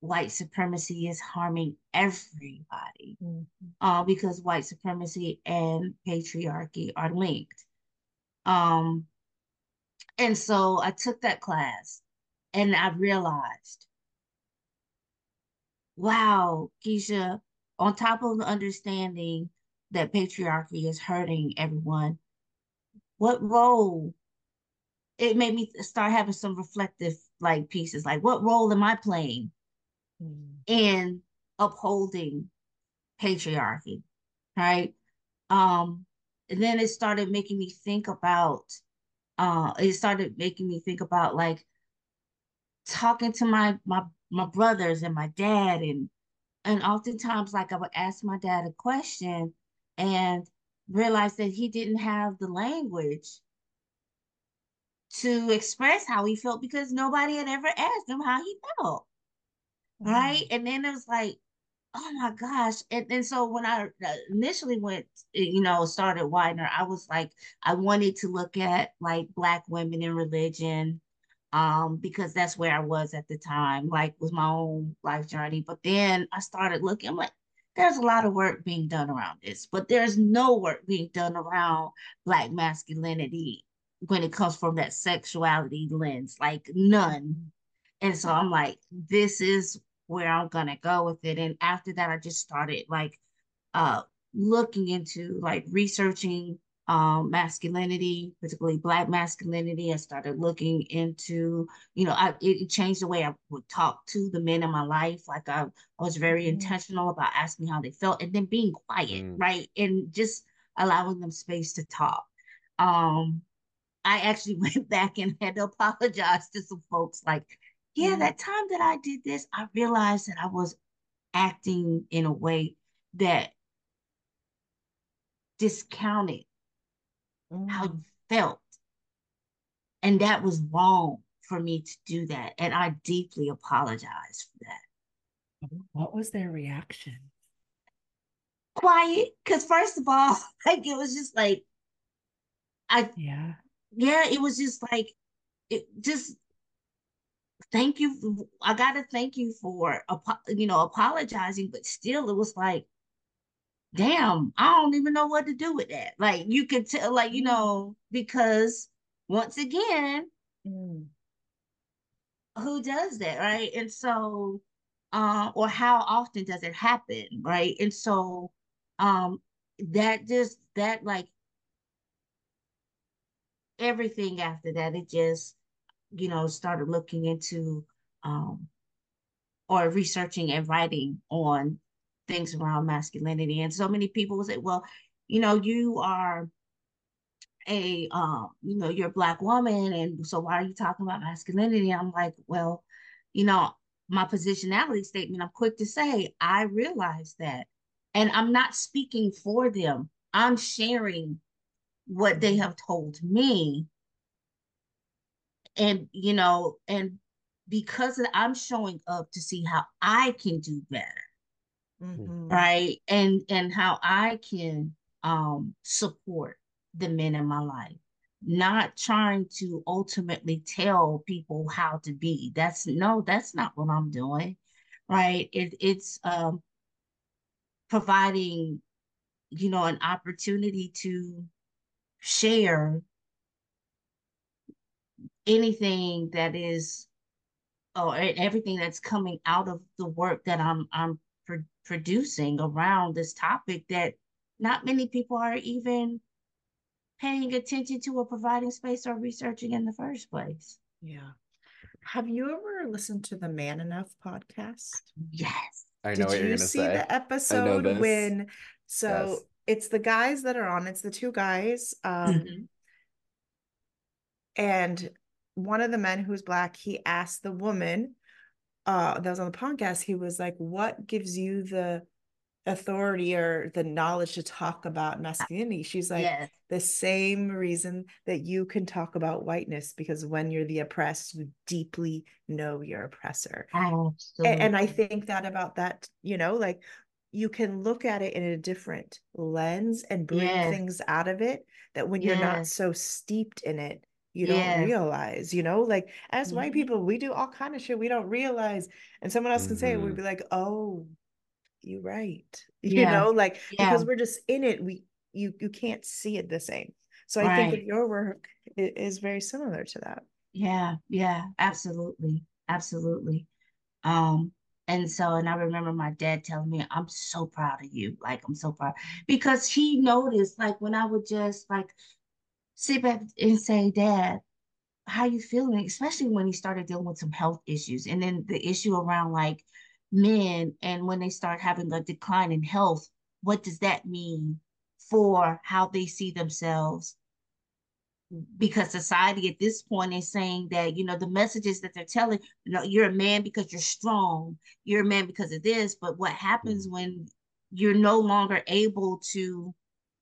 white supremacy is harming everybody Mhm. uh, because white supremacy and patriarchy are linked. Um, and so I took that class and I realized, wow, Keisha, on top of the understanding that patriarchy is hurting everyone, what role it made me start having some reflective like pieces, like what role am I playing mm. in upholding patriarchy, right? Um, and then it started making me think about, uh, it started making me think about like talking to my my my brothers and my dad and and oftentimes like I would ask my dad a question and realize that he didn't have the language to express how he felt because nobody had ever asked him how he felt. Right. And then it was like, oh my gosh. And, and so when I uh, initially went, you know, started Widener, I was like, I wanted to look at like Black women in religion um, because that's where I was at the time, like with my own life journey. But then I started looking, I'm like, there's a lot of work being done around this, but there's no work being done around Black masculinity when it comes from that sexuality lens, like none. And so I'm like, this is where I'm gonna go with it. And after that, I just started like uh looking into like researching um, masculinity, particularly Black masculinity. I started looking into, you know, I, it changed the way I would talk to the men in my life. Like I, I was very mm-hmm. intentional about asking how they felt and then being quiet, mm. right? And just allowing them space to talk. Um, I actually *laughs* went back and had to apologize to some folks like, yeah, mm. that time that I did this, I realized that I was acting in a way that discounted mm. how you felt. And that was wrong for me to do that. And I deeply apologize for that. What was their reaction? Quiet. Because, first of all, *laughs* like it was just like, I, yeah, yeah, it was just like, it just, thank you. I got to thank you for, you know, apologizing, but still, it was like, damn, I don't even know what to do with that. Like you could tell, like, you know, because once again, mm. who does that, right? And so, uh, or how often does it happen, right? And so, um, that just that like everything after that, it just, you know, started looking into um or researching and writing on things around masculinity. And so many people will say, well, you know, you are a um, you know, you're a black woman, and so why are you talking about masculinity? I'm like, well, you know, my positionality statement, I'm quick to say, I realize that. And I'm not speaking for them. I'm sharing what they have told me. And, you know, and because I'm showing up to see how I can do better. Mm-hmm. right? And and how i can um support the men in my life. Not trying to ultimately tell people how to be. That's no that's not what i'm doing. Right? It, it's um providing you know an opportunity to share anything that is or everything that's coming out of the work that I'm I'm pro- producing around this topic that not many people are even paying attention to or providing space or researching in the first place. Yeah. Have you ever listened to the Man Enough podcast? Yes. I know Did what you're going to say. the episode when so yes. It's the guys that are on, it's the two guys. Um mm-hmm. and one of the men who's black, he asked the woman uh that was on the podcast he was like what gives you the authority or the knowledge to talk about masculinity she's like yes. the same reason that you can talk about whiteness because when you're the oppressed you deeply know your oppressor and, and i think that about that you know like you can look at it in a different lens and bring yes. things out of it that when you're not so steeped in it you don't realize you know like as mm-hmm. white people we do all kind of shit we don't realize and someone else mm-hmm. can say it we'd be like oh you're right *laughs* you know like yeah. because we're just in it we you you can't see it the same so right. i think that your work is very similar to that yeah yeah absolutely absolutely um and so and i remember my dad telling me i'm so proud of you like i'm so proud because he noticed like when i would just like sit back and say, Dad, how you feeling, especially when he started dealing with some health issues. And then the issue around like men and when they start having a decline in health, what does that mean for how they see themselves? Because society at this point is saying that, you know, the messages that they're telling, you know, you're a man because you're strong, you're a man because of this. But what happens mm-hmm. when you're no longer able to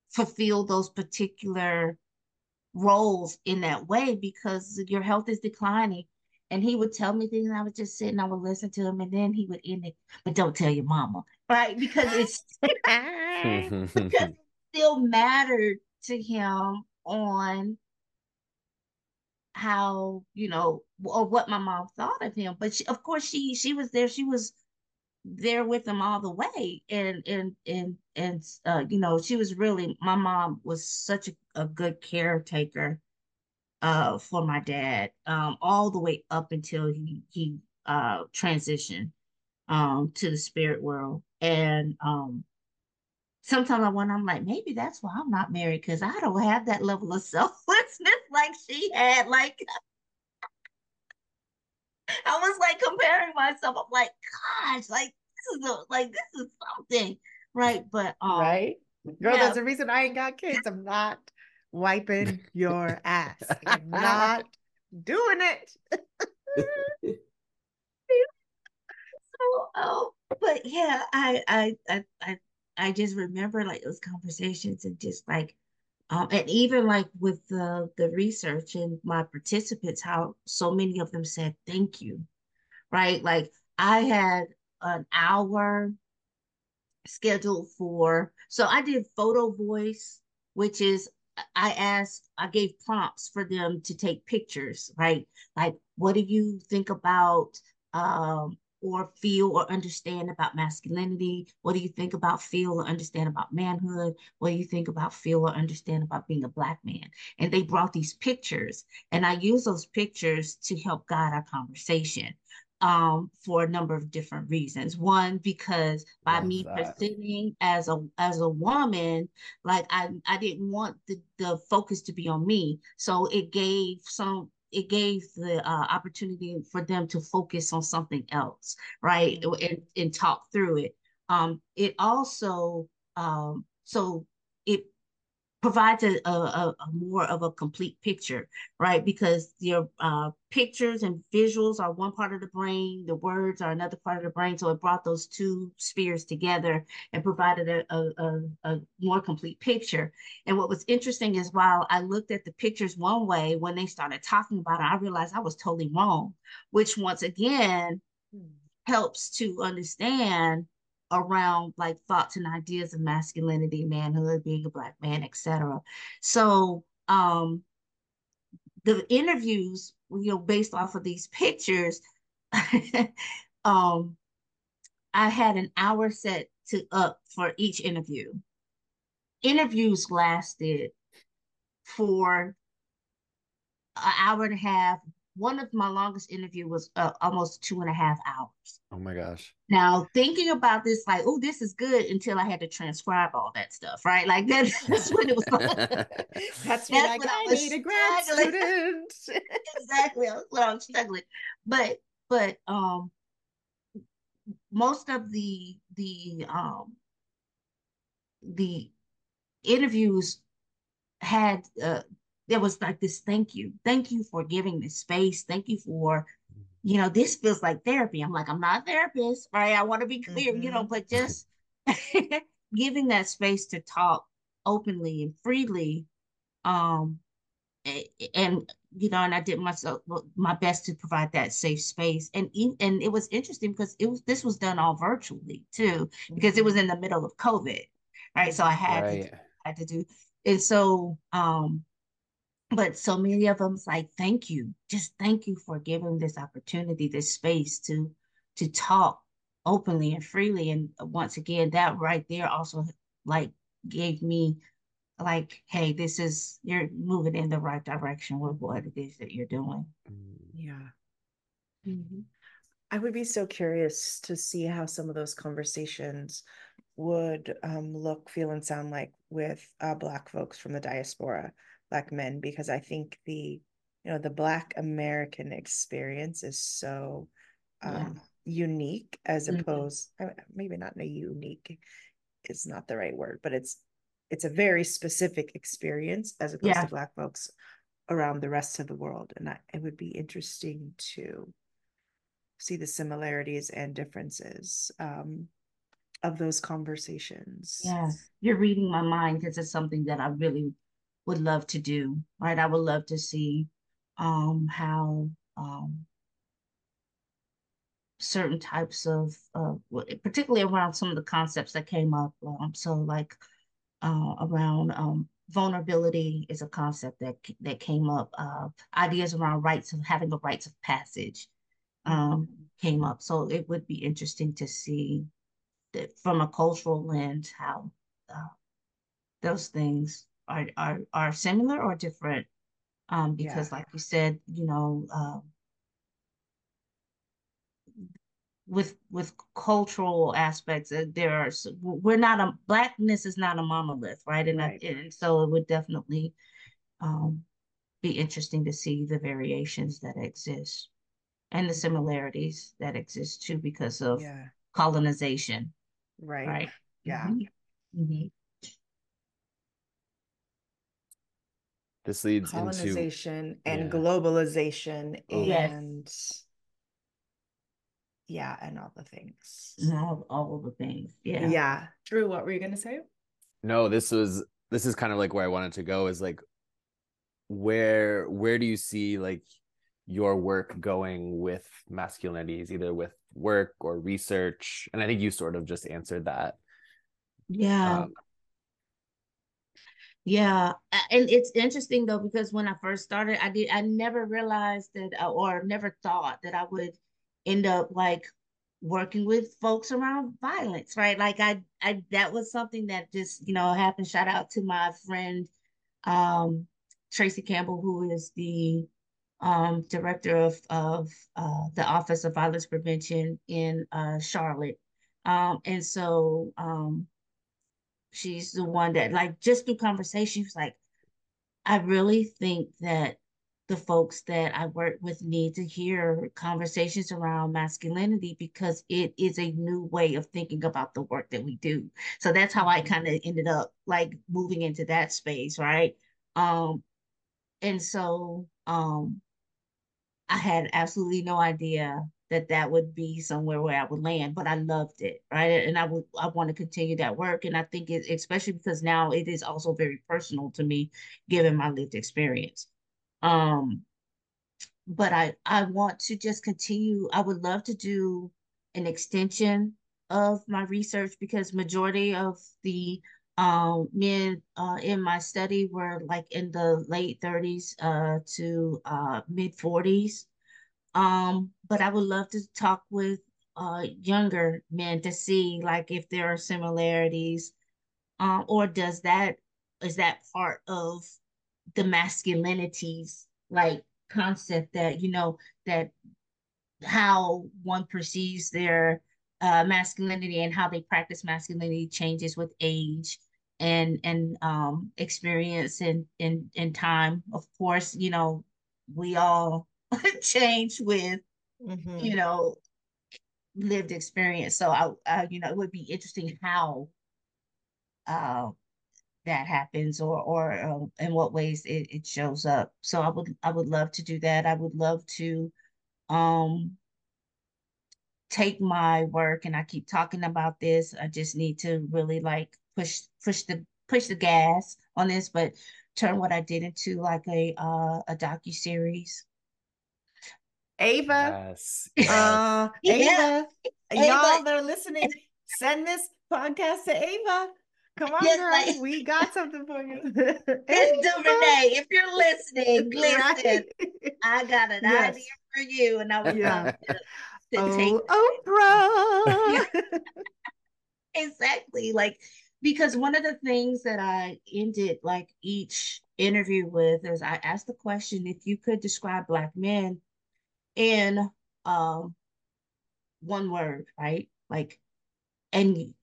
fulfill those particular roles in that way because your health is declining. And he would tell me things, and I would just sit and I would listen to him, and then he would end it. But don't tell your mama, right? Because it's *laughs* *laughs* because it still mattered to him on how you know or what my mom thought of him. But she, of course, she she was there. She was there with him all the way and and and and uh you know she was really my mom was such a, a good caretaker uh for my dad um all the way up until he he uh transitioned um to the spirit world and um sometimes I wonder, I'm like, maybe that's why I'm not married because I don't have that level of *laughs* selflessness like she had. Like, I was like comparing myself. I'm like, gosh, like this is a, like this is something, right? But um, right, girl, yeah. there's a reason I ain't got kids. I'm not wiping *laughs* your ass. I'm not doing it. *laughs* so, oh, but yeah, I, I, I, I, I just remember like those conversations and just like um, and even like with the the research and my participants, how so many of them said thank you, right? Like I had an hour scheduled for, so I did photo voice, which is I asked, I gave prompts for them to take pictures, right? Like, what do you think about um, or feel or understand about masculinity? What do you think about feel or understand about manhood? What do you think about feel or understand about being a black man? And they brought these pictures, and I use those pictures to help guide our conversation um, for a number of different reasons. One, because by Love me that. presenting as a as a woman, like I I didn't want the the focus to be on me, so it gave some it gave the uh, opportunity for them to focus on something else, right? Mm-hmm. And, and talk through it. Um, it also, um, so it provides a, a, a, more of a complete picture, right? Because your uh, pictures and visuals are one part of the brain, the words are another part of the brain. So it brought those two spheres together and provided a, a, a more complete picture. And what was interesting is while I looked at the pictures one way, when they started talking about it, I realized I was totally wrong, which once again hmm. helps to understand around like thoughts and ideas of masculinity, manhood, being a black man, etc. So um the interviews, you know, based off of these pictures, *laughs* um, I had an hour set to up for each interview. Interviews lasted for an hour and a half, one of my longest interview was uh, almost two and a half hours. Oh my gosh. Now thinking about this, like, oh, this is good until I had to transcribe all that stuff, right? Like that, *laughs* that's when it was. that's, *laughs* that's when, like, I, I need a grad student. exactly, that's when I was struggling. But but um, most of the the um the interviews had uh, there was like this thank you thank you for giving this space thank you for you know this feels like therapy i'm like i'm not a therapist right i want to be clear mm-hmm. you know mm-hmm. but just *laughs* giving that space to talk openly and freely um and you know and i did myself my best to provide that safe space and and it was interesting because it was this was done all virtually too because it was mm-hmm. in the middle of covid right so i had right. to had to do and so um but so many of them's like thank you. Just thank you for giving this opportunity this space to to talk openly and freely. And once again that right there also like gave me like hey this is you're moving in the right direction with what it is that you're doing. Mm. yeah. Mm-hmm. i would be so curious to see how some of those conversations would um, look feel and sound like with uh, black folks from the diaspora black men because I think the you know the black american experience is so um yeah. unique as mm-hmm. opposed maybe not a unique is not the right word but it's it's a very specific experience as opposed yeah. to black folks around the rest of the world and I, it would be interesting to see the similarities and differences um, of those conversations yeah you're reading my mind because it's something that i really would love to do right i would love to see um, how um, certain types of, uh, particularly around some of the concepts that came up. Um, so, like uh, around um, vulnerability is a concept that that came up. Uh, ideas around rights of having a rites of passage um, came up. So it would be interesting to see that from a cultural lens how uh, those things are are are similar or different um, because, yeah. like you said, you know, uh, with with cultural aspects, uh, there are we're not a blackness is not a monolith, right? And right. I, and so it would definitely um, be interesting to see the variations that exist and the similarities that exist too because of yeah. colonization. Right. Right. Yeah. Mm-hmm. Mm-hmm. This leads colonization into, and yeah. globalization oh. and yes. yeah, and all the things. All, all the things. Yeah. Yeah. Drew, what were you gonna say? No, this was this is kind of like where I wanted to go is like where where do you see like your work going with masculinities, either with work or research? And I think you sort of just answered that. Yeah. Um, yeah, and it's interesting though because when I first started, I did I never realized that uh, or never thought that I would end up like working with folks around violence, right? Like I I that was something that just, you know, happened. Shout out to my friend um Tracy Campbell who is the um director of of uh the Office of Violence Prevention in uh Charlotte. Um and so um she's the one that like just through conversation, was like, I really think that the folks that I work with need to hear conversations around masculinity because it is a new way of thinking about the work that we do. So that's how I mm-hmm. kind of ended up like moving into that space, right? Um and so um I had absolutely no idea that that would be somewhere where I would land, but I loved it, right? And I would I want to continue that work, and I think it, especially because now it is also very personal to me, given my lived experience. Um, but I I want to just continue. I would love to do an extension of my research because majority of the um, men uh, in my study were like in the late 30s uh, to uh, mid 40s um, but I would love to talk with uh younger men to see like if there are similarities. Um, or does that is that part of the masculinities like concept that you know that how one perceives their uh, masculinity and how they practice masculinity changes with age and and um experience and and and time of course you know we all *laughs* change with mm-hmm. you know lived experience. So I, you know it would be interesting how uh that happens or or um, in what ways it, it shows up. So i would i would love to do that. I would love to um take my work and i keep talking about this. I just need to really like push push the push the gas on this but turn what i did into like a uh a docu series Ava. Yes. Uh, yeah. Y'all that are listening, send this podcast to Ava. Come on, yes, girl. Like, we got something for you. *laughs* Miss Renee, if you're listening, *laughs* listen. Right. I got an yes. idea for you, and I would yeah. to, *laughs* to oh, take Oprah. exactly. Like because one of the things that I ended like each interview with is I asked the question if you could describe black men in um one word, right? Like, and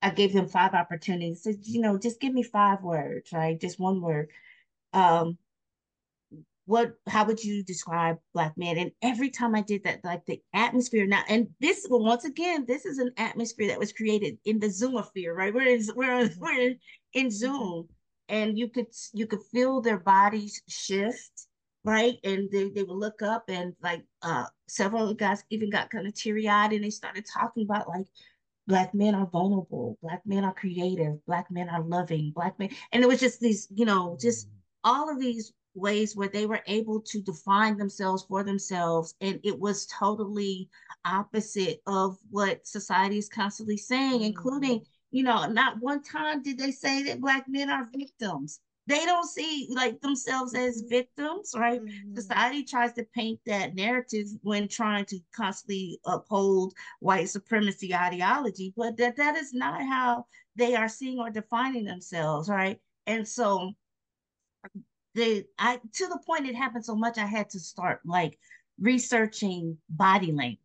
I gave them five opportunities. Said, you know, just give me five words, right? Just one word. Um, what how would you describe black men and every time i did that like the atmosphere now and this well, once again this is an atmosphere that was created in the zoomosphere right we're in we're, we're in zoom and you could you could feel their bodies shift right? And they, they would look up and like uh several guys even got kind of teary-eyed and they started talking about like black men are vulnerable black men are creative black men are loving black men and it was just these you know just all of these ways where they were able to define themselves for themselves and it was totally opposite of what society is constantly saying mm-hmm. including you know not one time did they say that black men are victims they don't see like themselves as mm-hmm. victims right mm-hmm. society tries to paint that narrative when trying to constantly uphold white supremacy ideology but that that is not how they are seeing or defining themselves right and so the I to the point it happened so much I had to start like researching body language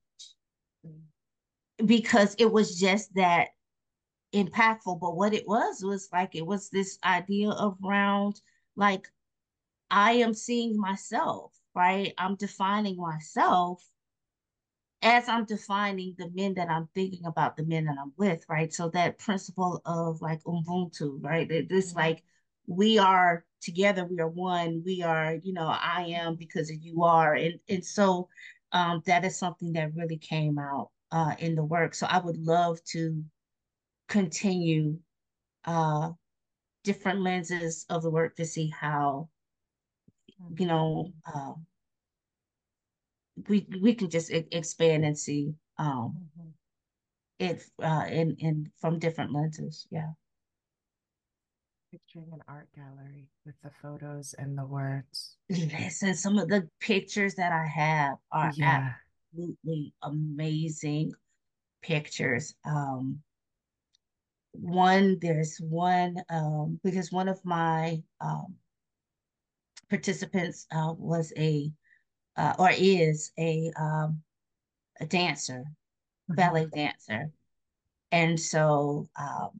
because it was just that impactful. But what it was was like it was this idea around like I am seeing myself, right? I'm defining myself as I'm defining the men that I'm thinking about, the men that I'm with, right? So that principle of like Ubuntu, right? This mm-hmm. like we are together we are one we are you know i am because you are and and so um that is something that really came out uh in the work so i would love to continue uh different lenses of the work to see how you know uh, we we can just expand and see um mm-hmm. it uh in in from different lenses yeah picturing an art gallery with the photos and the words. Listen, some of the pictures that I have are yeah. absolutely amazing pictures. Um, one, there's one, um, because one of my um, participants uh, was a, uh, or is a, um, a dancer, mm-hmm. ballet dancer. And so um,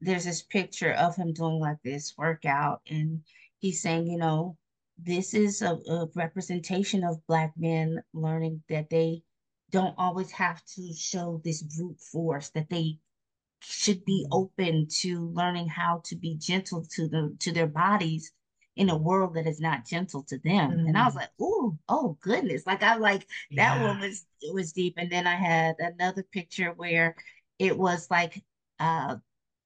there's this picture of him doing like this workout and he's saying you know this is a, a, representation of black men learning that they don't always have to show this brute force that they should be open to learning how to be gentle to the to their bodies in a world that is not gentle to them mm. and i was mm-hmm. like oh oh goodness like i like that yeah. one was it was deep and then i had another picture where it was like uh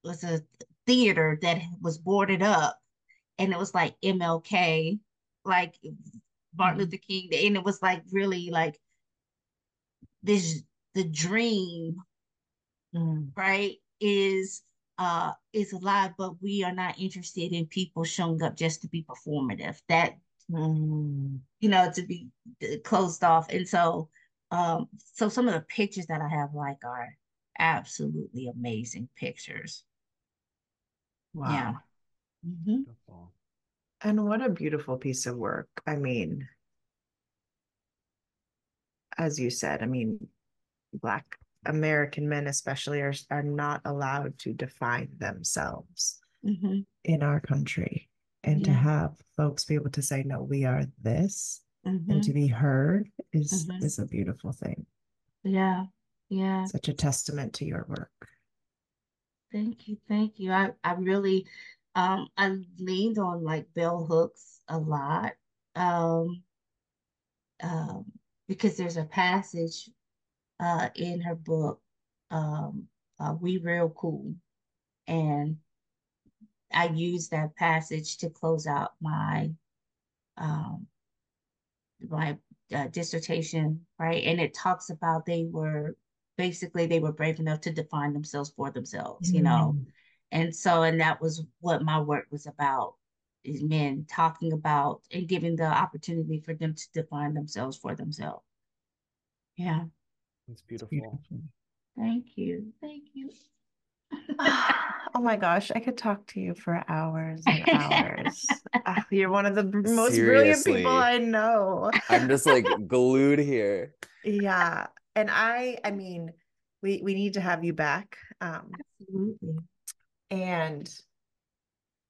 was a theater that was boarded up and it was like MLK, like Martin mm-hmm. Luther King, and it was like really like this the dream, mm. right, is uh is alive, but we are not interested in people showing up just to be performative. That mm. you know, to be closed off. And so um so some of the pictures that I have like are absolutely amazing pictures. Wow. Yeah. Mm-hmm. And what a beautiful piece of work. I mean, as you said, I mean, Black American men, especially, are, are not allowed to define themselves mm-hmm. in our country. And yeah. to have folks be able to say, no, we are this mm-hmm. and to be heard is, mm-hmm. is a beautiful thing. Yeah. Yeah. Such a testament to your work. Thank you, thank you. I, I really um I leaned on like bell hooks a lot. Um um because there's a passage uh in her book, um uh, We Real Cool. And I used that passage to close out my um my uh, dissertation, right? And it talks about they were basically they were brave enough to define themselves for themselves, mm. you know. Mm. And so, and that was what my work was about is men talking about and giving the opportunity for them to define themselves for themselves. Yeah. It's beautiful. beautiful. Thank you. Thank you. *sighs* oh my gosh, I could talk to you for hours and hours. uh, *laughs* you're one of the most Seriously. brilliant people I know. I'm just like glued here. Yeah and I, I mean, we we need to have you back. Um, Absolutely. And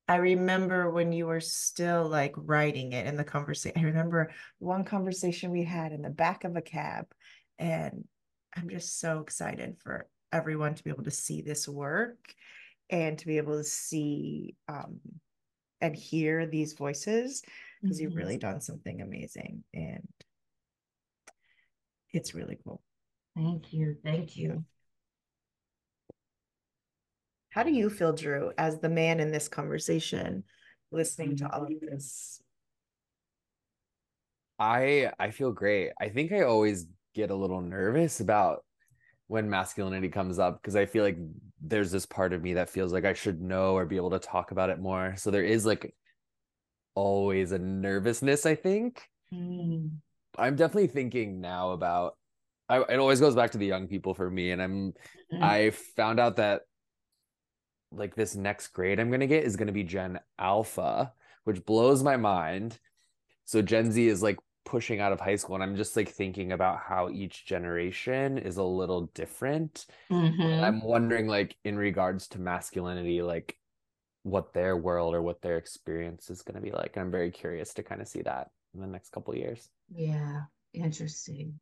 I remember when you were still like writing it in the conversation. I remember one conversation we had in the back of a cab, and I'm just so excited for everyone to be able to see this work and to be able to see um, and hear these voices because mm-hmm. you've really done something amazing and it's really cool. Thank you. Thank you. How do you feel, Drew, as the man in this conversation, listening to all of this? I I feel great. I think I always get a little nervous about when masculinity comes up because I feel like there's this part of me that feels like I should know or be able to talk about it more. So there is like always a nervousness, I think. Mm. I'm definitely thinking now about I, it always goes back to the young people for me and I'm mm. I found out that like this next grade I'm going to get is going to be Gen Alpha, which blows my mind. So Gen Z is like pushing out of high school and i'm just like thinking about how each generation is a little different mm-hmm. i'm wondering like in regards to masculinity like what their world or what their experience is going to be like i'm very curious to kind of see that in the next couple years. Yeah interesting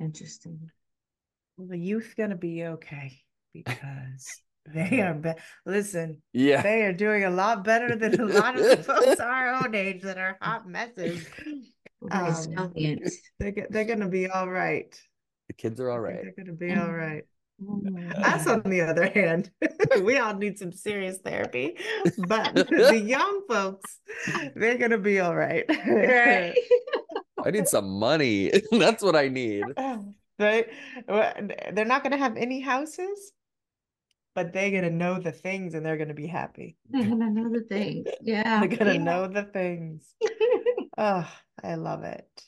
interesting. Well the youth going to be okay because *laughs* they are be- listen yeah. they are doing a lot better than a lot of the folks *laughs* our own age that are hot messes um, they're, they're gonna be all right. The kids are all right. They're gonna be all right. Us, on the other hand, *laughs* we all need some serious therapy, but *laughs* the young folks, they're gonna be all right. right. *laughs* I need some money. That's what I need. They, they're not gonna have any houses, but they're gonna know the things, and they're gonna be happy. They're gonna know the things. Yeah, they're gonna yeah. know the things. Oh, I love it.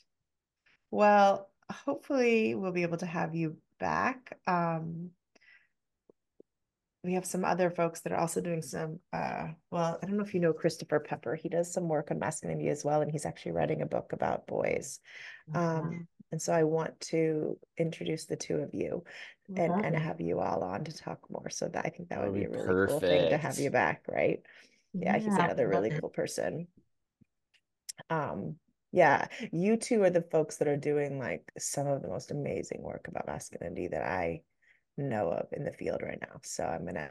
Well, hopefully we'll be able to have you back. Um, we have some other folks that are also doing some uh, well i don't know if you know christopher pepper. He does some work on masculinity as well and he's actually writing a book about boys. Um, and so i want to introduce the two of you and, and have you all on to talk more so that i think that, that would be, be a really perfect. cool thing to have you back right? Yeah, yeah he's another really cool person um yeah you two are the folks that are doing like some of the most amazing work about masculinity that i know of in the field right now so i'm gonna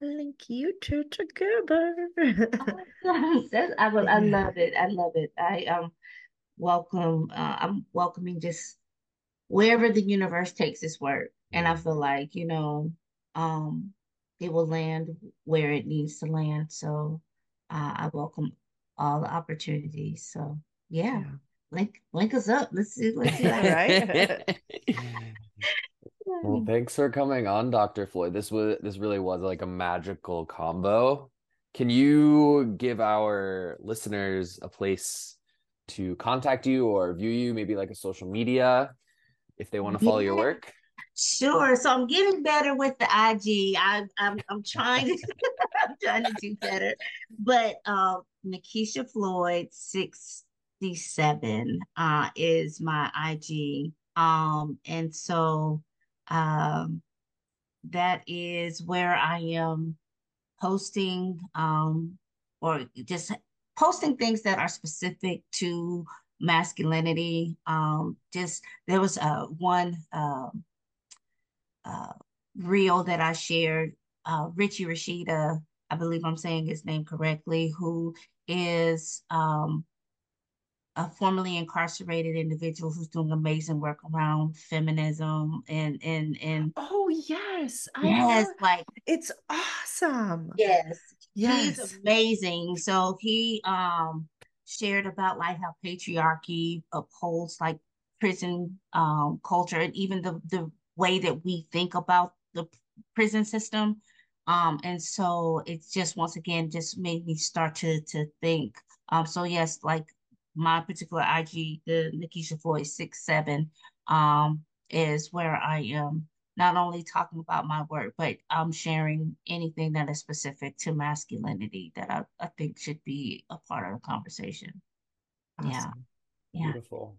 link you two together. *laughs* I will i *laughs* love it i love it. I um welcome uh, i'm welcoming just wherever the universe takes this work and i feel like you know um it will land where it needs to land so uh, i welcome all the opportunities. So yeah, yeah. link link us up. Let's see. Let's see. That right. *laughs* well, thanks for coming on, Dr. Floyd. This was this really was like a magical combo. Can you give our listeners a place to contact you or view you, maybe like a social media, if they want to follow yeah. your work? Sure. So I'm getting better with the IG. I, I'm I'm trying to *laughs* I'm trying to do better. But um, Floyd 67 uh, is my IG. Um, and so um, that is where I am posting um, or just posting things that are specific to masculinity. Um, just there was uh, one um, uh, reel that I shared, uh, Richie Rashida, I believe I'm saying his name correctly, who is um, a formerly incarcerated individual who's doing amazing work around feminism and and and oh yes. Yes like it's awesome. Yes. Yes. he's amazing. So he um shared about like how patriarchy upholds like prison um culture and even the the way that we think about the prison system um, and so it's just once again just made me start to to think. Um, so yes, like my particular IG, the Nakisha Floyd six seven, um, is where I am not only talking about my work, but I'm sharing anything that is specific to masculinity that I, I think should be a part of the conversation. Awesome. Yeah. Yeah. Beautiful.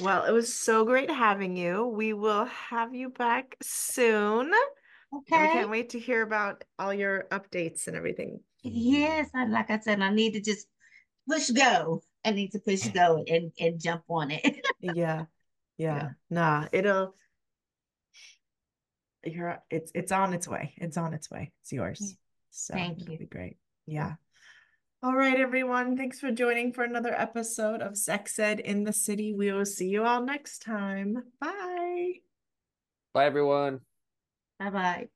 Well, it was so great having you. We will have you back soon And we can't wait to hear about all your updates and everything. Yes, I, like I said, I need to just push go. I need to push go and, and jump on it. *laughs* Yeah. Yeah. Nah, it'll you're it's it's on its way. It's on its way. It's yours. So Thank it'll you. be great. Yeah. All right, everyone. Thanks for joining for another episode of Sex Ed in the City. We will see you all next time. Bye. Bye, everyone. Bye bye.